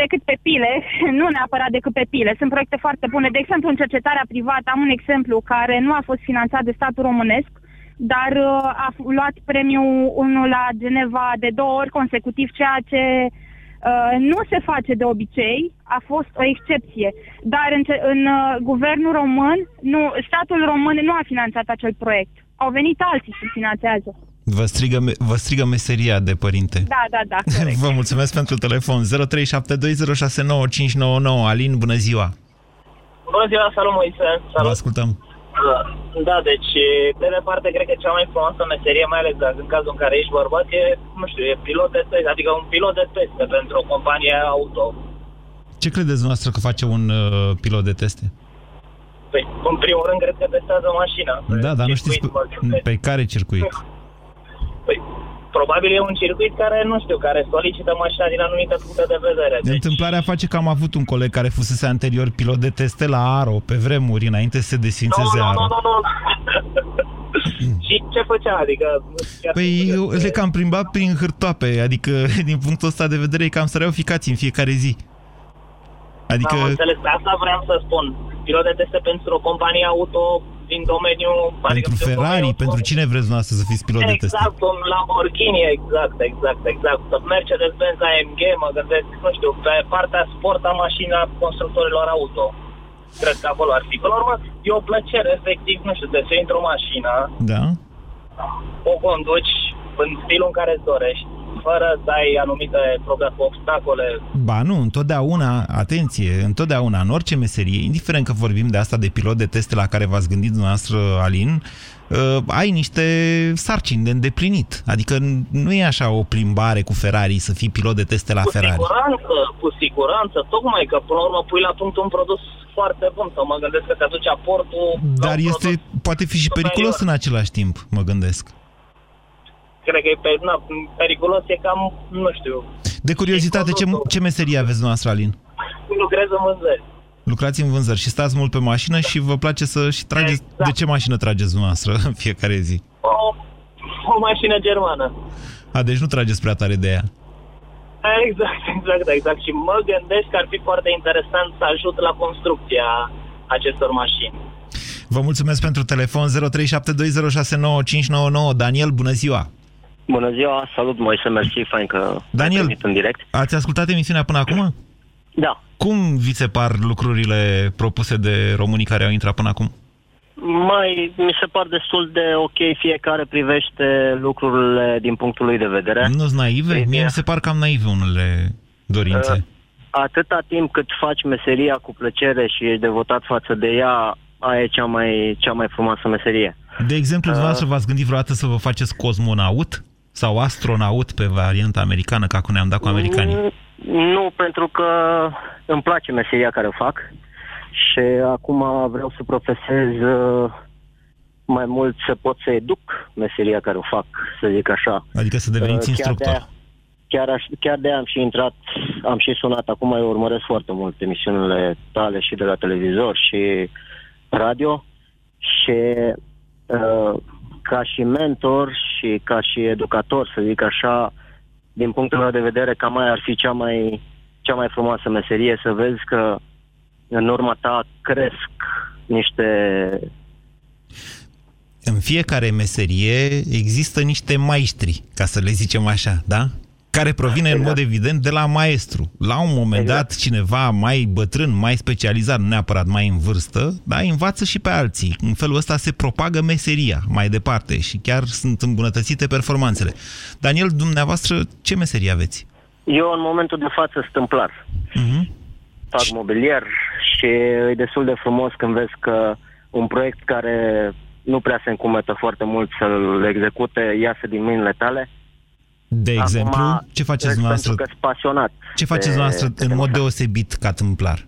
[SPEAKER 15] decât pe pile, [laughs] nu neapărat decât pe pile. Sunt proiecte foarte bune. De exemplu, în cercetarea privată am un exemplu care nu a fost finanțat de statul românesc, dar uh, a f- luat premiul 1 la Geneva de două ori consecutiv, ceea ce uh, nu se face de obicei, a fost o excepție. Dar în, ce- în uh, guvernul român, nu, statul român nu a finanțat acel proiect. Au venit alții și finanțează.
[SPEAKER 3] Vă strigă, me- vă strigă meseria de părinte.
[SPEAKER 15] Da, da, da, corect. [laughs]
[SPEAKER 3] Vă mulțumesc pentru telefon. 0372069599. Alin, bună ziua!
[SPEAKER 16] Bună ziua, salut Moise!
[SPEAKER 3] Vă ascultăm.
[SPEAKER 16] Da, deci, pe de parte, cred că cea mai frumoasă meserie, mai ales dacă în cazul în care ești bărbat, e, nu știu, e pilot de teste, adică un pilot de teste pentru o companie auto.
[SPEAKER 3] Ce credeți dumneavoastră că face un uh, pilot de teste?
[SPEAKER 16] Păi, în primul rând, cred că testează mașina.
[SPEAKER 3] Da, dar nu știți
[SPEAKER 16] circuit,
[SPEAKER 3] pe,
[SPEAKER 16] vorbim de-
[SPEAKER 3] pe care circuit.
[SPEAKER 16] Păi, probabil e un circuit care, nu știu, care solicită mașina din anumite puncte de vedere. Deci,
[SPEAKER 3] Întâmplarea face că am avut un coleg care fusese anterior pilot de teste la Aro, pe vremuri, înainte să se desfințeze
[SPEAKER 16] nu, nu,
[SPEAKER 3] Aro.
[SPEAKER 16] nu, nu, nu. Și ce făcea? Adică... chiar-
[SPEAKER 3] Păi le cam plimbat prin hârtoape, adică [laughs] din punctul ăsta de vedere e cam săreau ficați în fiecare zi. Adică,
[SPEAKER 16] Am înțeles, pe asta vreau să spun. Pilot de teste pentru o companie auto din domeniul... adică
[SPEAKER 3] pentru
[SPEAKER 16] din
[SPEAKER 3] Ferrari,
[SPEAKER 16] domeniul-
[SPEAKER 3] pentru cine vreți dumneavoastră să fiți pilot de teste?
[SPEAKER 16] Exact, un Lamborghini, exact, exact, exact. Mercedes-Benz AMG, mă gândesc, nu știu, pe partea sport a mașina constructorilor auto. Cred că acolo ar fi. Până la urmă, e o plăcere, efectiv, nu știu, de să intri o mașină,
[SPEAKER 3] Da?
[SPEAKER 16] o conduci în stilul în care îți dorești, fără să ai anumite probleme cu obstacole.
[SPEAKER 3] Ba nu, întotdeauna, atenție, întotdeauna, în orice meserie, indiferent că vorbim de asta de pilot de teste la care v-ați gândit dumneavoastră, Alin, uh, ai niște sarcini de îndeplinit. Adică nu e așa o plimbare cu Ferrari să fii pilot de teste la
[SPEAKER 16] cu
[SPEAKER 3] Ferrari.
[SPEAKER 16] siguranță, cu siguranță, tocmai că până la urmă pui la punct un produs foarte bun, sau mă gândesc că te aduce aportul la
[SPEAKER 3] Dar
[SPEAKER 16] un
[SPEAKER 3] este,
[SPEAKER 16] produs
[SPEAKER 3] poate fi și
[SPEAKER 16] superior.
[SPEAKER 3] periculos în același timp, mă gândesc.
[SPEAKER 16] Cred că e pe, na, periculos, e cam, nu știu,
[SPEAKER 3] De curiozitate, ce, ce meserie aveți dumneavoăă, Alin?
[SPEAKER 16] lucrez în vânzări.
[SPEAKER 3] Lucrați în vânzări și stați mult pe mașină și vă place să și trageți...
[SPEAKER 16] Exact.
[SPEAKER 3] De ce mașină trageți dumneavoastră în fiecare zi?
[SPEAKER 16] O, o mașină germană.
[SPEAKER 3] A, deci nu trageți prea tare de ea.
[SPEAKER 16] Exact, exact, exact. Și mă gândesc că ar fi foarte interesant să ajut la construcția acestor mașini.
[SPEAKER 3] Vă mulțumesc pentru telefon 0372069599. Daniel, bună ziua!
[SPEAKER 17] Bună ziua, salut Moise, mersi, fain că
[SPEAKER 3] Daniel,
[SPEAKER 17] ai primit în direct.
[SPEAKER 3] Ați ascultat emisiunea până acum?
[SPEAKER 17] Da.
[SPEAKER 3] Cum vi se par lucrurile propuse de românii care au intrat până acum?
[SPEAKER 17] Mai mi se par destul de ok, fiecare privește lucrurile din punctul lui de vedere.
[SPEAKER 3] Nu sunt naive?
[SPEAKER 17] Ei,
[SPEAKER 3] Mie mi se par cam naive unele dorințe.
[SPEAKER 17] Uh, Atâta timp cât faci meseria cu plăcere și ești devotat față de ea, aia e cea mai, cea mai frumoasă meserie.
[SPEAKER 3] De exemplu,
[SPEAKER 17] Uh,
[SPEAKER 3] dumneavoastră v-ați gândit vreodată să vă faceți cosmonaut? Sau astronaut pe varianta americană, ca cum ne-am dat cu americanii?
[SPEAKER 17] Mm, Nu, pentru că îmi place meseria care o fac și acum vreau să profesez uh, mai mult să pot să educ meseria care o fac, să zic așa.
[SPEAKER 3] Adică să deveniți
[SPEAKER 17] Uh, chiar
[SPEAKER 3] instructor.
[SPEAKER 17] de-aia- Chiar, aș, chiar de am și intrat, am și sunat, acum eu urmăresc foarte mult emisiunile tale și de la televizor și radio și uh, ca și mentor și ca și educator, să zic așa, din punctul meu de vedere, cam mai ar fi cea mai, cea mai frumoasă meserie, să vezi că în urma ta cresc niște
[SPEAKER 3] În fiecare meserie există niște maestri, ca să le zicem așa, da? Care provine în mod evident de la maestru. La un moment dat, cineva mai bătrân, mai specializat, nu neapărat mai în vârstă, da, învață și pe alții. În felul ăsta se propagă meseria mai departe și chiar sunt îmbunătățite performanțele. Daniel, dumneavoastră, ce meserie aveți?
[SPEAKER 17] Eu în momentul de față sunt tâmplar.
[SPEAKER 3] Mhm.
[SPEAKER 17] Fac mobilier și e destul de frumos când vezi că un proiect care nu prea se încumetă foarte mult să-l execute iasă din mâinile tale.
[SPEAKER 3] De exemplu,
[SPEAKER 17] Acum,
[SPEAKER 3] ce faceți
[SPEAKER 17] pentru
[SPEAKER 3] dumneavoastră?
[SPEAKER 17] că sunt pasionat.
[SPEAKER 3] Ce faceți
[SPEAKER 17] de-
[SPEAKER 3] dumneavoastră
[SPEAKER 17] de
[SPEAKER 3] în mod
[SPEAKER 17] tâmplar.
[SPEAKER 3] deosebit ca tâmplar?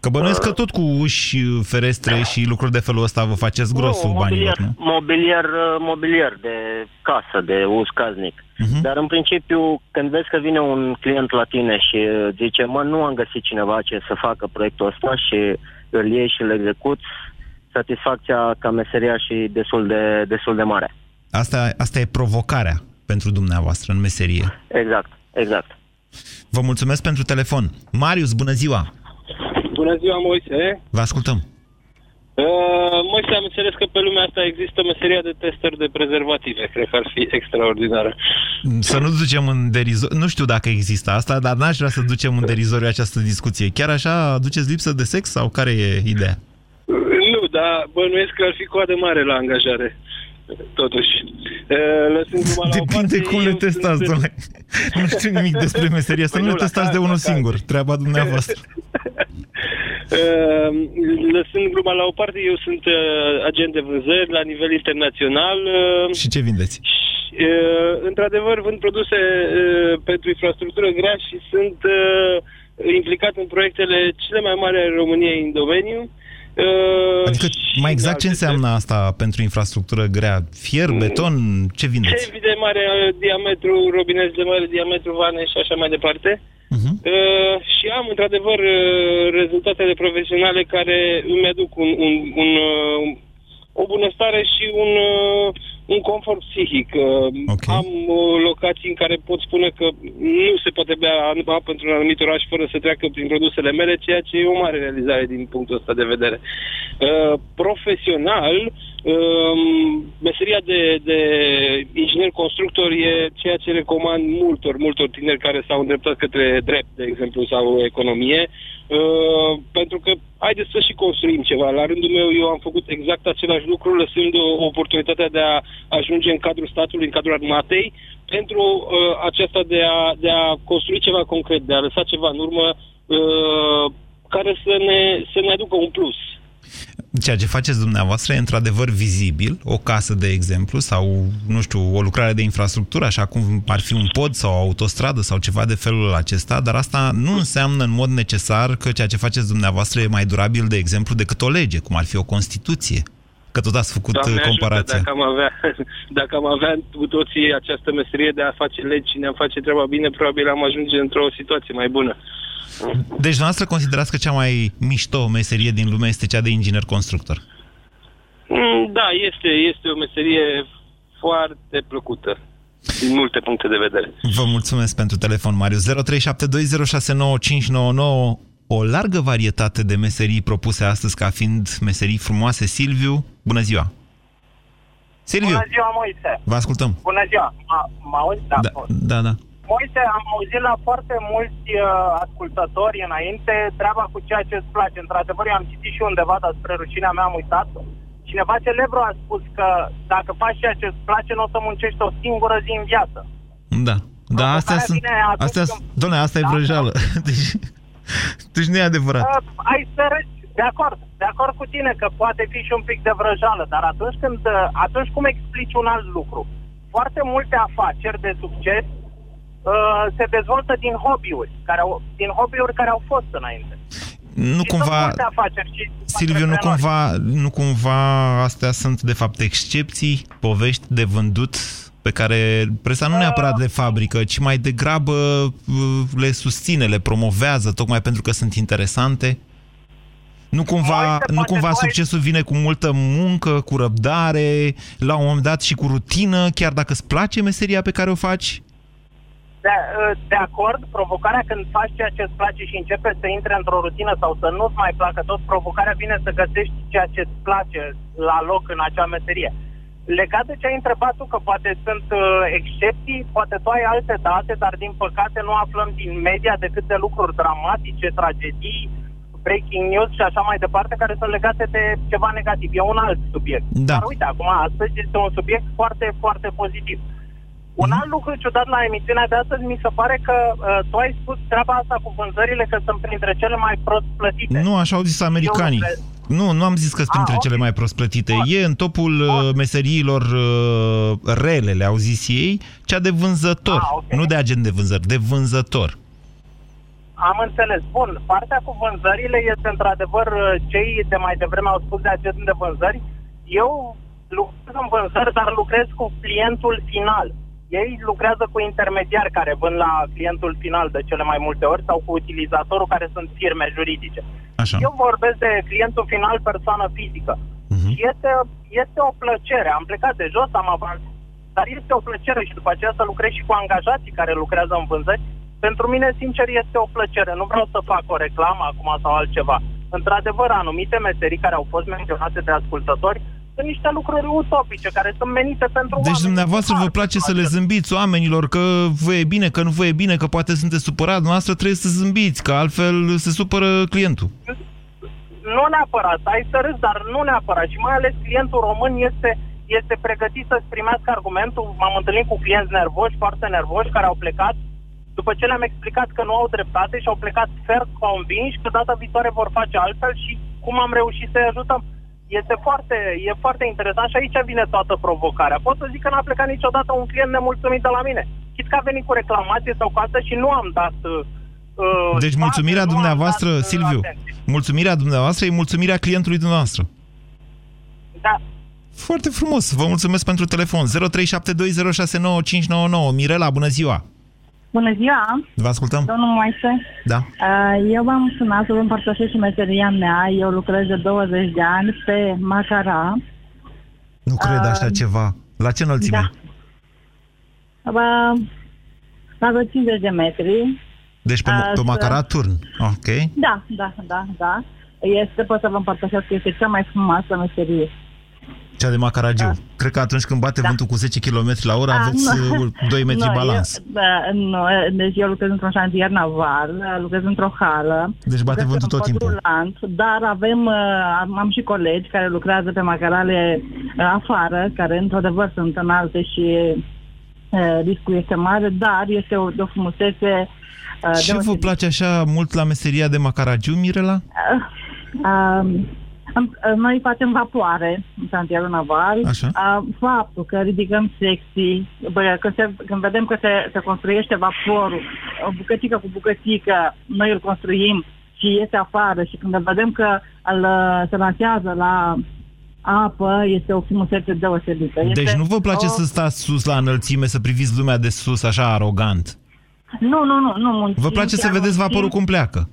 [SPEAKER 3] Că bănuiesc că tot cu uși, ferestre și lucruri de felul ăsta vă faceți grosul
[SPEAKER 17] nu,
[SPEAKER 3] banilor,
[SPEAKER 17] mobilier,
[SPEAKER 3] nu?
[SPEAKER 17] mobilier, uh, mobilier de casă, de uz casnic.
[SPEAKER 3] Mhm.
[SPEAKER 17] Dar în principiu, când vezi că vine un client la tine și uh, zice, mă, nu am găsit cineva ce să facă proiectul ăsta și îl iei și îl execuți, satisfacția ca meseria și destul de, destul de mare.
[SPEAKER 3] Asta, asta e provocarea pentru dumneavoastră în meserie.
[SPEAKER 17] Exact, exact.
[SPEAKER 3] Vă mulțumesc pentru telefon. Marius, bună ziua!
[SPEAKER 9] Bună ziua, Moise.
[SPEAKER 3] Vă ascultăm.
[SPEAKER 9] Uh, Moise, am înțeles că pe lumea asta există meseria de tester de prezervative. Cred că ar fi extraordinară.
[SPEAKER 3] Să nu ducem în derizoriu, nu știu dacă există asta, dar n-aș vrea să ducem în derizoriu această discuție. Chiar așa aduceți lipsă de sex sau care e ideea?
[SPEAKER 9] Nu, dar bănuiesc că ar fi coadă mare la angajare. Totuși. Uh, Lăsând gluma la o
[SPEAKER 3] Depinde
[SPEAKER 9] parte,
[SPEAKER 3] cum le
[SPEAKER 9] eu
[SPEAKER 3] testați,
[SPEAKER 9] sunt-
[SPEAKER 3] domnule. Nu știu nimic despre meserie, să
[SPEAKER 9] Păi
[SPEAKER 3] nu
[SPEAKER 9] nu,
[SPEAKER 3] le
[SPEAKER 9] la
[SPEAKER 3] testați
[SPEAKER 9] caz,
[SPEAKER 3] de
[SPEAKER 9] la
[SPEAKER 3] unul
[SPEAKER 9] caz.
[SPEAKER 3] singur, treaba dumneavoastră.
[SPEAKER 9] Uh, [laughs] Lăsând gluma la o parte, eu sunt uh, agent de vânzări la nivel internațional. uh,
[SPEAKER 3] Și ce vindeți?
[SPEAKER 9] Uh, într-adevăr, vând produse uh, pentru infrastructură grea și sunt uh, implicat în proiectele cele mai mari ale României în domeniu. Uh,
[SPEAKER 3] Adică mai exact ce înseamnă asta pentru infrastructură grea? Fier, beton, ce vindeți?
[SPEAKER 9] Cevi de mare uh, diametru, robineți de mare diametru, vane și așa mai departe.
[SPEAKER 3] Mhm.
[SPEAKER 9] Uh, și am, într-adevăr, uh, rezultatele profesionale care îmi aduc un, un, un, uh, o bunăstare și un, uh, un confort psihic. Uh,
[SPEAKER 3] Okay.
[SPEAKER 9] Am uh, locații în care pot spune că nu se poate bea apă într-un anumit oraș fără să treacă prin produsele mele, ceea ce e o mare realizare din punctul ăsta de vedere. Uh, profesional, um, meseria de, de inginer constructor e ceea ce recomand multor, multor tineri care s-au îndreptat către drept, de exemplu, sau economie.
[SPEAKER 18] Uh, pentru că haideți să și construim ceva. La rândul meu eu am făcut exact același lucru, lăsând o, oportunitatea de a ajunge în cadrul statului, în cadrul armatei, pentru uh, aceasta de a, de a construi ceva concret, de a lăsa ceva în urmă uh, care să ne, să ne aducă un plus.
[SPEAKER 3] Ceea ce faceți dumneavoastră e într-adevăr vizibil, o casă, de exemplu, sau, nu știu, o lucrare de infrastructură, așa cum ar fi un pod sau o autostradă sau ceva de felul acesta, dar asta nu înseamnă în mod necesar că ceea ce faceți dumneavoastră e mai durabil, de exemplu, decât o lege, cum ar fi o Constituție. Că tot ați făcut
[SPEAKER 18] Doamne
[SPEAKER 3] comparația.
[SPEAKER 18] Ajută, dacă, am avea, [laughs] dacă am avea cu toții această meserie de a face legi și ne-am face treaba bine, probabil am ajunge într-o situație mai bună.
[SPEAKER 3] Deci, noastră considerați că cea mai mișto meserie din lume este cea de inginer constructor?
[SPEAKER 18] Mm, Da, este, este o meserie foarte plăcută din multe puncte de vedere.
[SPEAKER 3] Vă mulțumesc pentru telefon, Marius. 0372069599. O largă varietate de meserii propuse astăzi ca fiind meserii frumoase. Silviu, bună ziua! Silviu,
[SPEAKER 19] Bună ziua, Moise!
[SPEAKER 3] vă ascultăm.
[SPEAKER 19] Bună ziua! Ma- Mă auzi? Da.
[SPEAKER 3] Da, da, da.
[SPEAKER 19] Moise, am auzit la foarte mulți uh, ascultători înainte treaba cu ceea ce îți place. Într-adevăr, eu am citit și undeva, dar spre rușinea mea am uitat. Cineva celebru a spus că dacă faci ceea ce îți place, nu o să muncești o singură zi în viață.
[SPEAKER 3] Da. Da, astea
[SPEAKER 19] care
[SPEAKER 3] sunt...
[SPEAKER 19] vine atunci
[SPEAKER 3] Astea,
[SPEAKER 19] când-
[SPEAKER 3] doamne, asta e
[SPEAKER 19] Da,
[SPEAKER 3] vrăjeală. [laughs] Deci, deci nu e adevărat.
[SPEAKER 19] Uh, ai să râzi. De acord, de acord cu tine că poate fi și un pic de vrăjală, dar atunci când, uh, atunci cum explici un alt lucru? Foarte multe afaceri de succes uh, se dezvoltă din hobby-uri, care au, din hobby-uri care au fost înainte.
[SPEAKER 3] Nu
[SPEAKER 19] Și sunt
[SPEAKER 3] cumva...
[SPEAKER 19] multe afaceri și
[SPEAKER 3] Silviu, nu cumva, nu cumva astea sunt de fapt excepții, povești de vândut pe care presa nu neapărat le fabrică, ci mai degrabă uh, le susține, le promovează, tocmai pentru că sunt interesante? Nu cumva, nu cumva succesul vine cu multă muncă, cu răbdare, la un moment dat și cu rutină, chiar dacă îți place meseria pe care o faci?
[SPEAKER 19] De, uh, de acord, provocarea când faci ceea ce îți place și începe să intre într-o rutină sau să nu-ți mai placă tot, provocarea vine să găsești ceea ce îți place la loc în acea meserie. Legat de ce ai întrebat tu, că poate sunt uh, excepții, poate tu ai alte date, dar din păcate nu aflăm din media decât de lucruri dramatice, tragedii, breaking news și așa mai departe, care sunt legate de ceva negativ. E un alt subiect.
[SPEAKER 3] Da.
[SPEAKER 19] Dar uite, acum, astăzi este un subiect foarte, foarte pozitiv. Un alt lucru ciudat la emisiunea de astăzi mi se pare că uh, tu ai spus treaba asta cu vânzările că sunt printre cele mai prost plătite.
[SPEAKER 3] Nu, așa au zis americanii.
[SPEAKER 19] Eu cred-
[SPEAKER 3] Nu, nu am zis că sunt printre
[SPEAKER 19] Ah,
[SPEAKER 3] cele mai prost plătite. E în topul uh, meseriilor uh, rele, le-au zis ei, cea de vânzător.
[SPEAKER 19] Ah, ok.
[SPEAKER 3] Nu de agent de vânzări, de vânzător.
[SPEAKER 19] Am înțeles. Bun, partea cu vânzările este într-adevăr, uh, cei de mai devreme au spus de agent de vânzări. Eu lucrez în vânzări, dar lucrez cu clientul final. Ei lucrează cu intermediari care vând la clientul final de cele mai multe ori sau cu utilizatorul care sunt firme juridice.
[SPEAKER 3] Așa.
[SPEAKER 19] Eu vorbesc de clientul final persoană fizică. Și este, este o plăcere. Am plecat de jos, am avansat, dar este o plăcere și după aceea să lucrez și cu angajații care lucrează în vânzări. Pentru mine, sincer, este o plăcere. Nu vreau să fac o reclamă acum sau altceva. Într-adevăr, anumite meserii care au fost menționate de ascultători sunt niște lucruri utopice care sunt menite pentru
[SPEAKER 3] Deci
[SPEAKER 19] oameni.
[SPEAKER 3] dumneavoastră vă place să le zâmbiți oamenilor că vă e bine, că nu vă e bine, că poate sunteți supărat, noastră trebuie să zâmbiți, că altfel se supără clientul.
[SPEAKER 19] Nu neapărat, ai să râzi, dar nu neapărat. Și mai ales clientul român este, este pregătit să-ți primească argumentul. M-am întâlnit cu clienți nervoși, foarte nervoși, care au plecat după ce le-am explicat că nu au dreptate și au plecat fer convinși că data viitoare vor face altfel și cum am reușit să-i ajutăm. Este foarte, e foarte interesant și aici vine toată provocarea. Pot să zic că n-a plecat niciodată un client nemulțumit de la mine. Chit că a venit cu reclamație sau cu asta și nu am dat... Uh,
[SPEAKER 3] Deci
[SPEAKER 19] spate,
[SPEAKER 3] mulțumirea
[SPEAKER 19] nu am
[SPEAKER 3] dumneavoastră,
[SPEAKER 19] dat, uh,
[SPEAKER 3] Silviu,
[SPEAKER 19] atenție.
[SPEAKER 3] mulțumirea dumneavoastră e mulțumirea clientului dumneavoastră.
[SPEAKER 19] Da.
[SPEAKER 3] Foarte frumos. Vă mulțumesc pentru telefon. 0372069599. Mirela, bună ziua!
[SPEAKER 20] Bună ziua!
[SPEAKER 3] Vă ascultăm.
[SPEAKER 20] Domnul Moise,
[SPEAKER 3] Da.
[SPEAKER 20] uh, eu v-am sunat să vă împărtășesc și meseria mea. Eu lucrez de 20 de ani pe Macara.
[SPEAKER 3] Nu cred așa
[SPEAKER 20] Uh,
[SPEAKER 3] ceva. La ce înălțime?
[SPEAKER 20] Da. Bă, la vreo 50 de metri.
[SPEAKER 3] Deci pe,
[SPEAKER 20] Uh,
[SPEAKER 3] pe
[SPEAKER 20] să-
[SPEAKER 3] Macara Turn. Ok.
[SPEAKER 20] Da, da, da, da. Este, pot să vă împărtășesc că este cea mai frumoasă meserie.
[SPEAKER 3] Cea de Macaragiu. Da. Cred că atunci când bate da. vântul cu 10 km la oră,
[SPEAKER 20] A,
[SPEAKER 3] aveți
[SPEAKER 20] nu.
[SPEAKER 3] uh, 2 metri
[SPEAKER 20] nu,
[SPEAKER 3] balans.
[SPEAKER 20] Eu, da, nu, deci eu lucrez într-un șantier naval, lucrez într-o hală.
[SPEAKER 3] Deci bate
[SPEAKER 20] lucrez
[SPEAKER 3] vântul
[SPEAKER 20] pe un
[SPEAKER 3] tot
[SPEAKER 20] pod
[SPEAKER 3] timpul.
[SPEAKER 20] Rulant, dar avem, uh, am, am și colegi care lucrează pe macarale uh, afară, care într-adevăr sunt înalte și uh, riscul este mare, dar este o, de o frumusețe uh,
[SPEAKER 3] Ce vă
[SPEAKER 20] deosebită.
[SPEAKER 3] place așa mult la meseria de Macaragiu, Mirela?
[SPEAKER 20] Uh, um, am- uh, noi facem vapoare în șantierul naval.
[SPEAKER 3] Așa.
[SPEAKER 20] Uh, faptul că ridicăm secții, bă, că se, când vedem că se, se construiește vaporul, o bucățică cu bucățică, noi îl construim și iese afară și când vedem că îl, uh, se lansează la apă, este o frumusețe deosebită. Este
[SPEAKER 3] Deci nu vă place
[SPEAKER 20] o...
[SPEAKER 3] să stați sus la înălțime, să priviți lumea de sus așa arogant?
[SPEAKER 20] Nu, nu, nu, nu muncim.
[SPEAKER 3] Vă place să
[SPEAKER 20] chiar
[SPEAKER 3] vedeți
[SPEAKER 20] muncim.
[SPEAKER 3] vaporul cum pleacă?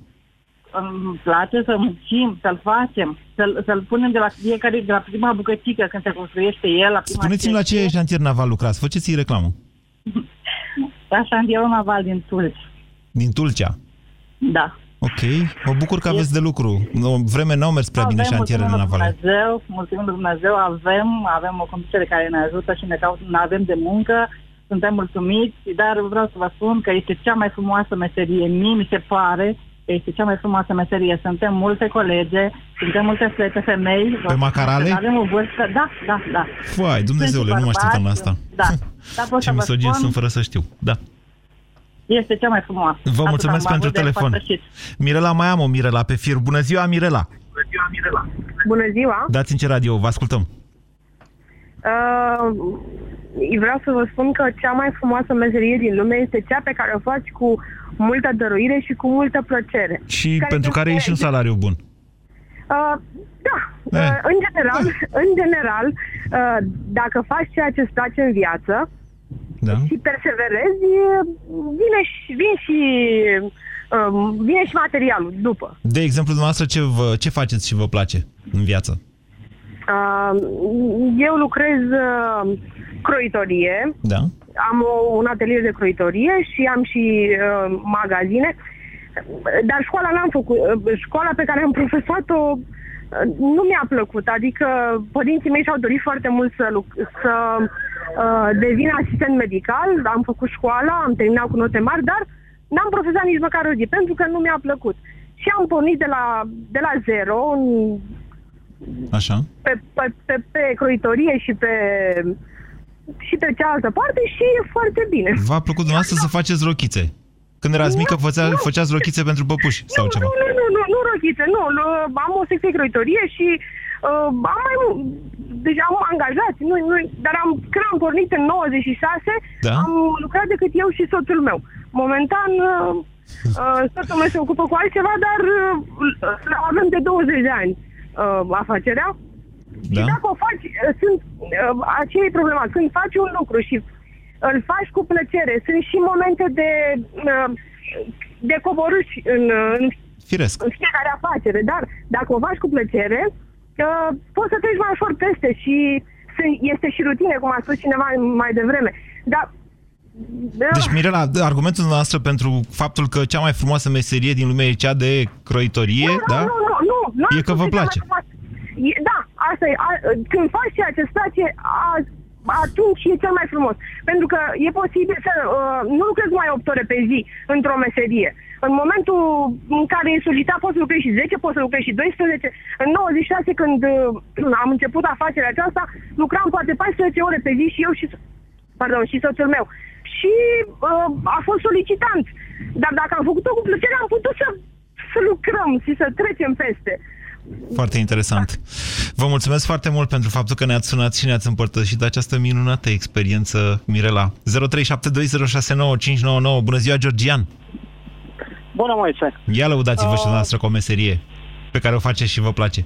[SPEAKER 20] Îmi place să muncim, să-l facem, să-l, să-l punem de la fiecare, de la prima bucățică când se construiește el, la prima
[SPEAKER 3] Spuneți-mi la ce șantier naval lucrați, faceți-i reclamă. [laughs]
[SPEAKER 20] La șantierul naval din Tulci.
[SPEAKER 3] Din Tulcea.
[SPEAKER 20] Da.
[SPEAKER 3] Ok, mă bucur că aveți de lucru. O vreme n-au mers prea bine
[SPEAKER 20] avem,
[SPEAKER 3] șantierele
[SPEAKER 20] mulțumim lui
[SPEAKER 3] navale.
[SPEAKER 20] Dumnezeu, mulțumim lui Dumnezeu, avem, avem o conducere care ne ajută și ne caut, ne avem de muncă, suntem mulțumiți, dar vreau să vă spun că este cea mai frumoasă meserie, mie mi se pare că este cea mai frumoasă meserie. Suntem multe colege, suntem multe fete femei.
[SPEAKER 3] Pe macarale?
[SPEAKER 20] Avem o vârstă, da, da, da.
[SPEAKER 3] Fai, Dumnezeule,
[SPEAKER 20] Sunt
[SPEAKER 3] nu mă așteptam la asta.
[SPEAKER 20] Da, [laughs] dar pot
[SPEAKER 3] Ce
[SPEAKER 20] să vă
[SPEAKER 3] misogin
[SPEAKER 20] spun,
[SPEAKER 3] sunt fără să știu. Da.
[SPEAKER 20] este cea mai frumoasă.
[SPEAKER 3] Vă
[SPEAKER 20] Atât
[SPEAKER 3] mulțumesc
[SPEAKER 20] am
[SPEAKER 3] pentru
[SPEAKER 20] avut de
[SPEAKER 3] telefon.
[SPEAKER 20] împărtășit.
[SPEAKER 3] Mirela, mai am o Mirela pe fir. Bună ziua, Mirela!
[SPEAKER 21] Bună ziua!
[SPEAKER 3] Dați-mi ce radio, vă ascultăm.
[SPEAKER 21] Uh, vreau să vă spun că cea mai frumoasă meserie din lume este cea pe care o faci cu multă dăruire și cu multă plăcere.
[SPEAKER 3] Și pentru care e și un salariu bun.
[SPEAKER 21] Uh, da, uh, în general, [laughs] în general, uh, dacă faci ceea ce îți place în viață
[SPEAKER 3] Da?
[SPEAKER 21] și perseverezi, vine și, vine și, uh, vine și materialul după.
[SPEAKER 3] De exemplu, dumneavoastră, ce, vă, ce faceți și vă place în viață?
[SPEAKER 21] Uh, eu lucrez uh, croitorie,
[SPEAKER 3] Da?
[SPEAKER 21] am o, un atelier de croitorie și am și uh, magazine, dar școala n-am făcut. Uh, școala pe care am profesat-o uh, nu mi-a plăcut, adică părinții mei și-au dorit foarte mult să, luc- să uh, devin asistent medical, am făcut școala, am terminat cu note mari, dar n-am profesat nici măcar o zi, pentru că nu mi-a plăcut. Și am pornit de la, de la zero în
[SPEAKER 3] Așa?
[SPEAKER 21] pe, pe, pe, pe croitorie și pe și pe cealaltă parte și e foarte bine.
[SPEAKER 3] V-a plăcut dumneavoastră să faceți rochițe? Când erați mică, făcea, făceați rochițe pentru păpuși sau ceva?
[SPEAKER 21] Nu, nu, nu, nu, nu rochițe, nu, nu, am o secție croitorie și uh, am mai mult, deja am angajați, nu, nu, dar am, când am pornit în 96,
[SPEAKER 3] Da?
[SPEAKER 21] am lucrat decât eu și soțul meu. Momentan, uh, uh, soțul meu se ocupă cu altceva, dar uh, avem de 20 de ani uh, afacerea.
[SPEAKER 3] Da?
[SPEAKER 21] Și dacă o faci, uh, sunt, uh, aceea e problema, când faci un lucru și îl faci cu plăcere, sunt și momente de, uh, de coborâși în, uh, în,
[SPEAKER 3] Firesc.
[SPEAKER 21] în fiecare afacere, dar dacă o faci cu plăcere, uh, poți să treci mai ușor peste și sunt- este și rutine, cum a spus cineva mai devreme. Dar uh,
[SPEAKER 3] Deci, Mirela, argumentul noastră pentru faptul că cea mai frumoasă meserie din lume e cea de croitorie,
[SPEAKER 21] nu,
[SPEAKER 3] da?
[SPEAKER 21] nu, nu, nu, nu am
[SPEAKER 3] E că
[SPEAKER 21] spus
[SPEAKER 3] vă
[SPEAKER 21] cea mai
[SPEAKER 3] place.
[SPEAKER 21] frumoasă. E- Da, asta e. A, când faci ceea ce îți place, a, atunci e cel mai frumos. Pentru că e posibil să uh, nu lucrezi mai 8 ore pe zi într-o meserie. În momentul în care e solicitat, poți să lucrezi și 10, poți să lucrezi și 12. În 96, când uh, am început afacerea aceasta, lucram poate 14 ore pe zi și eu și, pardon, și soțul meu. Și uh, a fost solicitant. Dar dacă am făcut-o cu plăcere, am putut să, să lucrăm și să trecem peste.
[SPEAKER 3] Foarte interesant. Vă mulțumesc foarte mult pentru faptul că ne-ați sunat și ne-ați împărtășit această minunată experiență, Mirela. 0372069599. Bună ziua, Georgian!
[SPEAKER 22] Bună, Moise!
[SPEAKER 3] Ia lăudați-vă și
[SPEAKER 22] Uh,
[SPEAKER 3] noastră cu o meserie pe care o faceți și vă place. [laughs]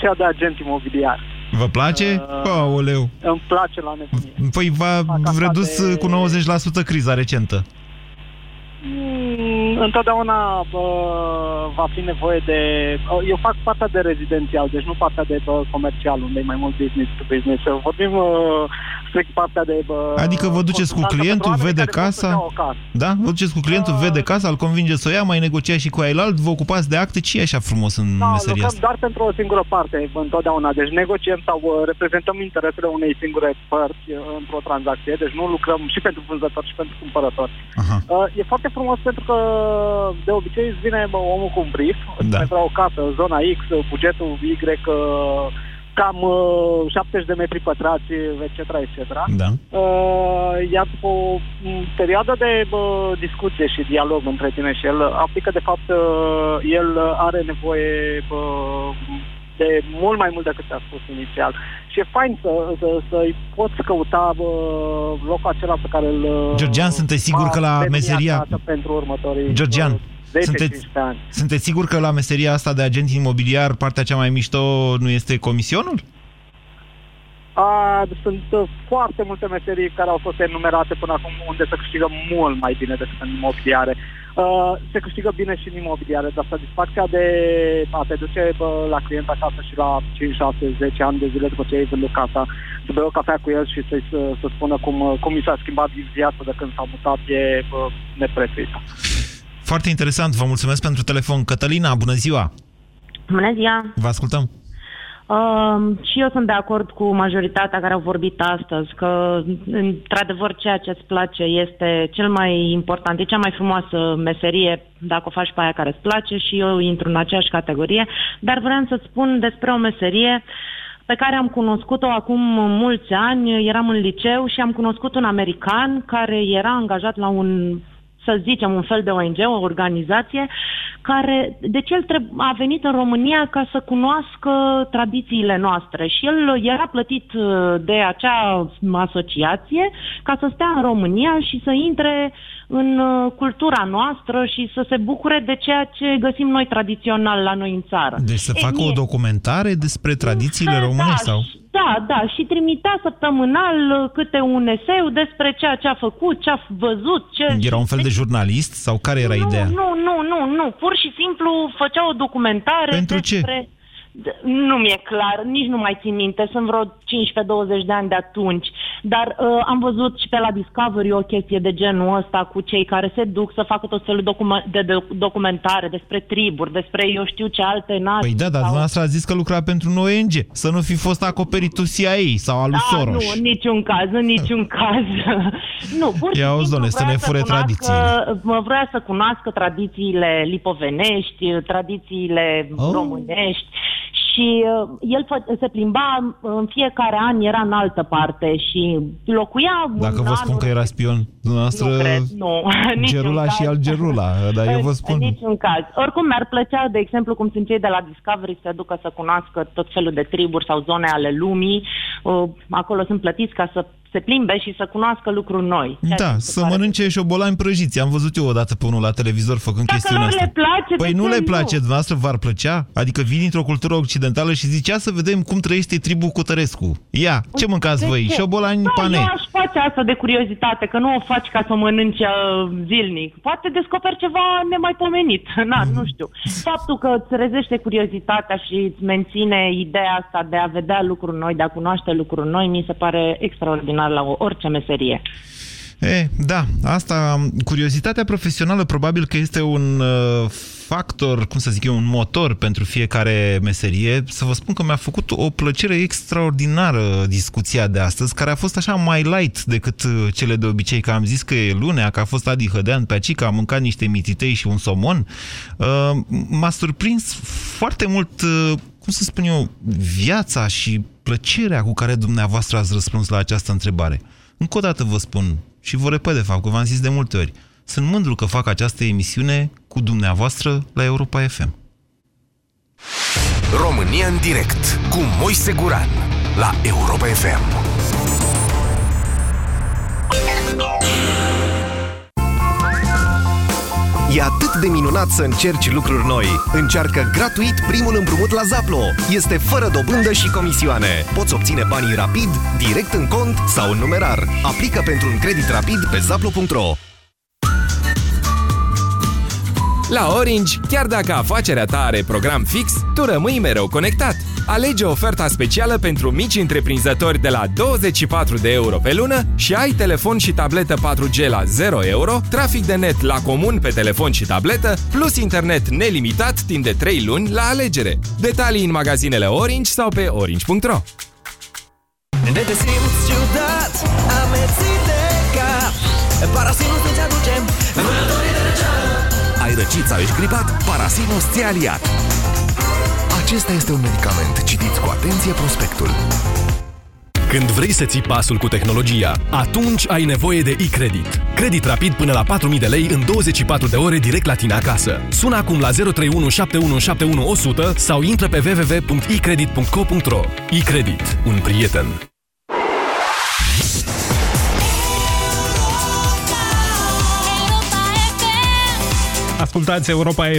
[SPEAKER 22] Cea de agent imobiliar.
[SPEAKER 3] Vă place?
[SPEAKER 22] Uh,
[SPEAKER 3] Aoleu!
[SPEAKER 22] Îmi place la nebunie.
[SPEAKER 3] Păi v-a
[SPEAKER 22] Fac asta
[SPEAKER 3] redus
[SPEAKER 22] de-
[SPEAKER 3] cu 90% criza recentă.
[SPEAKER 22] Mm, întotdeauna bă, va fi nevoie de... bă, Eu fac partea de rezidențial, deci nu partea de bă, comercial, unde e mai mult business to business. Vorbim uh, strict partea de... Bă,
[SPEAKER 3] Adică vă duceți cu
[SPEAKER 22] consultanță
[SPEAKER 3] clientul,
[SPEAKER 22] pentru oameni
[SPEAKER 3] vede
[SPEAKER 22] care vor să-și
[SPEAKER 3] casa,
[SPEAKER 22] ia o casă.
[SPEAKER 3] da? Vă duceți cu clientul, vede casa, îl convinge să o ia, mai negociați și cu ailalt, vă ocupați de acte, ce e așa frumos în
[SPEAKER 22] Da,
[SPEAKER 3] meseria
[SPEAKER 22] lucrăm
[SPEAKER 3] asta?
[SPEAKER 22] doar pentru o singură parte, întotdeauna. Deci negociem sau uh, reprezentăm interesele unei singure părți uh, într-o tranzacție. Deci nu lucrăm și pentru vânzător și pentru cumpărător. Uh, e foarte frumos pentru că de obicei îți vine bă, omul cu un brief,
[SPEAKER 3] Da.
[SPEAKER 22] da. vrea o casă, zona X, bugetul Y, uh, cam uh, 70 de metri pătrați, etc., etc.
[SPEAKER 3] Da.
[SPEAKER 22] Uh, iar după o m, perioadă de bă, discuție și dialog între tine și el, aplică de fapt uh, el are nevoie bă, de mult mai mult decât ți-a spus inițial. Și e fain să, să, să-i poți căuta bă, locul acela pe care îl... uh,
[SPEAKER 3] Georgian, sunteți sigur
[SPEAKER 22] va
[SPEAKER 3] că la
[SPEAKER 22] deveni
[SPEAKER 3] meseria-
[SPEAKER 22] acasă pentru următorii
[SPEAKER 3] Georgian,
[SPEAKER 22] bă, 10-15
[SPEAKER 3] sunteți,
[SPEAKER 22] ani.
[SPEAKER 3] sunteți sigur că la meseria asta de agent imobiliar partea cea mai mișto nu este comisionul?
[SPEAKER 22] A, sunt uh, foarte multe meserii care au fost enumerate până acum unde se câștigă mult mai bine decât în imobiliare. Uh, se câștigă bine și în imobiliare, dar satisfacția de a te duce bă, la client acasă și la 5, 6, 10 ani de zile după ce ai vândut casa, să bei o cafea cu el și să-i să, să spună cum, uh, cum i s-a schimbat viața de când s-a mutat, e bă, neprețuită.
[SPEAKER 3] Foarte interesant, vă mulțumesc pentru telefon. Cătălina, bună ziua!
[SPEAKER 23] Bună ziua!
[SPEAKER 3] Vă ascultăm.
[SPEAKER 23] Uh, și eu sunt de acord cu majoritatea care au vorbit astăzi că, într-adevăr, ceea ce îți place este cel mai important, e cea mai frumoasă meserie dacă o faci pe aia care îți place și eu intru în aceeași categorie, dar vreau să spun despre o meserie pe care am cunoscut-o acum mulți ani, eram în liceu și am cunoscut un american care era angajat la un să zicem, un fel de ONG, o organizație, care, deci el treb- a venit în România ca să cunoască tradițiile noastre și el era plătit uh, de acea asociație ca să stea în România și să intre în uh, cultura noastră și să se bucure de ceea ce găsim noi tradițional la noi în țară.
[SPEAKER 3] Deci să
[SPEAKER 23] E,
[SPEAKER 3] facă o
[SPEAKER 23] mie-
[SPEAKER 3] documentare despre tradițiile românești sau...
[SPEAKER 23] da, da, și trimitea săptămânal uh, câte un eseu despre ceea ce a făcut, ce a văzut, ce...
[SPEAKER 3] Era un fel de jurnalist sau care era ideea?
[SPEAKER 23] Nu, nu, nu, nu, pur și simplu făcea o documentare
[SPEAKER 3] Pentru ce?
[SPEAKER 23] despre... D- Nu mi-e clar, nici nu mai țin minte, sunt vreo 15-20 de ani de atunci, dar uh, am văzut și pe la Discovery o chestie de genul ăsta cu cei care se duc să facă tot felul docu- de doc- documentare despre triburi, despre eu știu ce alte nații.
[SPEAKER 3] Păi da, dar dumneavoastră a zis că lucra pentru un ONG. Să nu fi fost acoperit tu CIA sau al lui
[SPEAKER 23] Da,
[SPEAKER 3] Soros.
[SPEAKER 23] nu, în niciun caz, în niciun [laughs] caz. nu, pur și
[SPEAKER 3] Ia auzi,
[SPEAKER 23] simplu
[SPEAKER 3] doamne, să
[SPEAKER 23] vrea
[SPEAKER 3] ne fure
[SPEAKER 23] cunoască-
[SPEAKER 3] tradițiile.
[SPEAKER 23] mă Vrea să cunoască tradițiile lipovenești, tradițiile
[SPEAKER 3] Oh.
[SPEAKER 23] românești și uh, el fă, se plimba în fiecare an, era în altă parte și locuia
[SPEAKER 3] Dacă
[SPEAKER 23] în
[SPEAKER 3] vă spun că era spion, dumneavoastră
[SPEAKER 23] Nu cred, nu. [laughs] Niciun
[SPEAKER 3] Gerula și
[SPEAKER 23] caz.
[SPEAKER 3] al Gerula, dar eu vă [laughs] spun...
[SPEAKER 23] În niciun caz. Oricum mi-ar plăcea, de exemplu, cum sunt cei de la Discovery, să ducă să cunoască tot felul de triburi sau zone ale lumii. Uh, Acolo sunt plătiți ca să se plimbe și să cunoască lucruri noi. Ceea ce
[SPEAKER 3] Da,
[SPEAKER 23] mi se
[SPEAKER 3] să
[SPEAKER 23] pare-
[SPEAKER 3] mănânce șobolani prăjiți. Am văzut eu odată pe unul la televizor făcând
[SPEAKER 23] Dacă
[SPEAKER 3] chestiunea
[SPEAKER 23] lor
[SPEAKER 3] asta.
[SPEAKER 23] le place,
[SPEAKER 3] păi
[SPEAKER 23] de
[SPEAKER 3] nu
[SPEAKER 23] ce
[SPEAKER 3] le
[SPEAKER 23] nu?
[SPEAKER 3] place, dumneavoastră v-ar plăcea? Adică vii dintr-o cultură occidentală și zici, ia să vedem cum trăiește tribul Cutărescu. Ia, ce mâncați
[SPEAKER 23] De
[SPEAKER 3] voi?
[SPEAKER 23] ce?
[SPEAKER 3] Șobolani
[SPEAKER 23] da,
[SPEAKER 3] pane.
[SPEAKER 23] eu aș face asta de curiozitate, că nu o faci ca să o mănânci uh, zilnic. Poate descoperi ceva nemaipomenit. [laughs] Na,
[SPEAKER 3] Mhm.
[SPEAKER 23] nu știu. Faptul că îți rezește curiozitatea și îți menține ideea asta de a vedea lucruri noi, de a cunoaște lucruri noi, mi se pare extraordinar la o- orice meserie.
[SPEAKER 3] E, da, asta, curiozitatea profesională probabil că este un uh, factor, cum să zic eu, un motor pentru fiecare meserie. Să vă spun că mi-a făcut o plăcere extraordinară discuția de astăzi, care a fost așa mai light decât uh, cele de obicei, că am zis că e lunea, că a fost Adi Hădean pe aici, că am mâncat niște mititei și un somon. Uh, m-a surprins foarte mult, uh, cum să spun eu, viața și plăcerea cu care dumneavoastră ați răspuns la această întrebare. Încă o dată vă spun, și vă repet de fapt, că v-am zis de multe ori, sunt mândru că fac această emisiune cu dumneavoastră la Europa FM.
[SPEAKER 4] România în direct cu Moise Guran la Europa FM.
[SPEAKER 24] E atât de minunat să încerci lucruri noi. Încearcă gratuit primul împrumut la Zaplo. Este fără dobândă și comisioane. Poți obține banii rapid, direct în cont sau în numerar. Aplică pentru un credit rapid pe zaplo.ro
[SPEAKER 25] La Orange, chiar dacă afacerea ta are program fix, tu rămâi mereu conectat. Alege oferta specială pentru mici întreprinzători de la 24 de euro pe lună și ai telefon și tabletă 4G la 0 euro, trafic de net la comun pe telefon și tabletă, plus internet nelimitat timp de 3 luni la alegere. Detalii în magazinele Orange sau pe orange.ro
[SPEAKER 26] De te simți ciudat, amețit de cap Parasinus îți aduce vânătorii de răceală
[SPEAKER 24] Ai răcit sau ești gripat? Parasinus ți-a aliat. Acesta este un medicament. Citiți cu atenție prospectul.
[SPEAKER 4] Când vrei să ții pasul cu tehnologia, atunci ai nevoie de e-credit. Credit rapid până la 4.000 de lei în 24 de ore direct la tine acasă. Sună acum la 031 7171 100 sau intră pe www.ecredit.co.ro. E-credit. Un prieten.
[SPEAKER 27] Ascultați Europa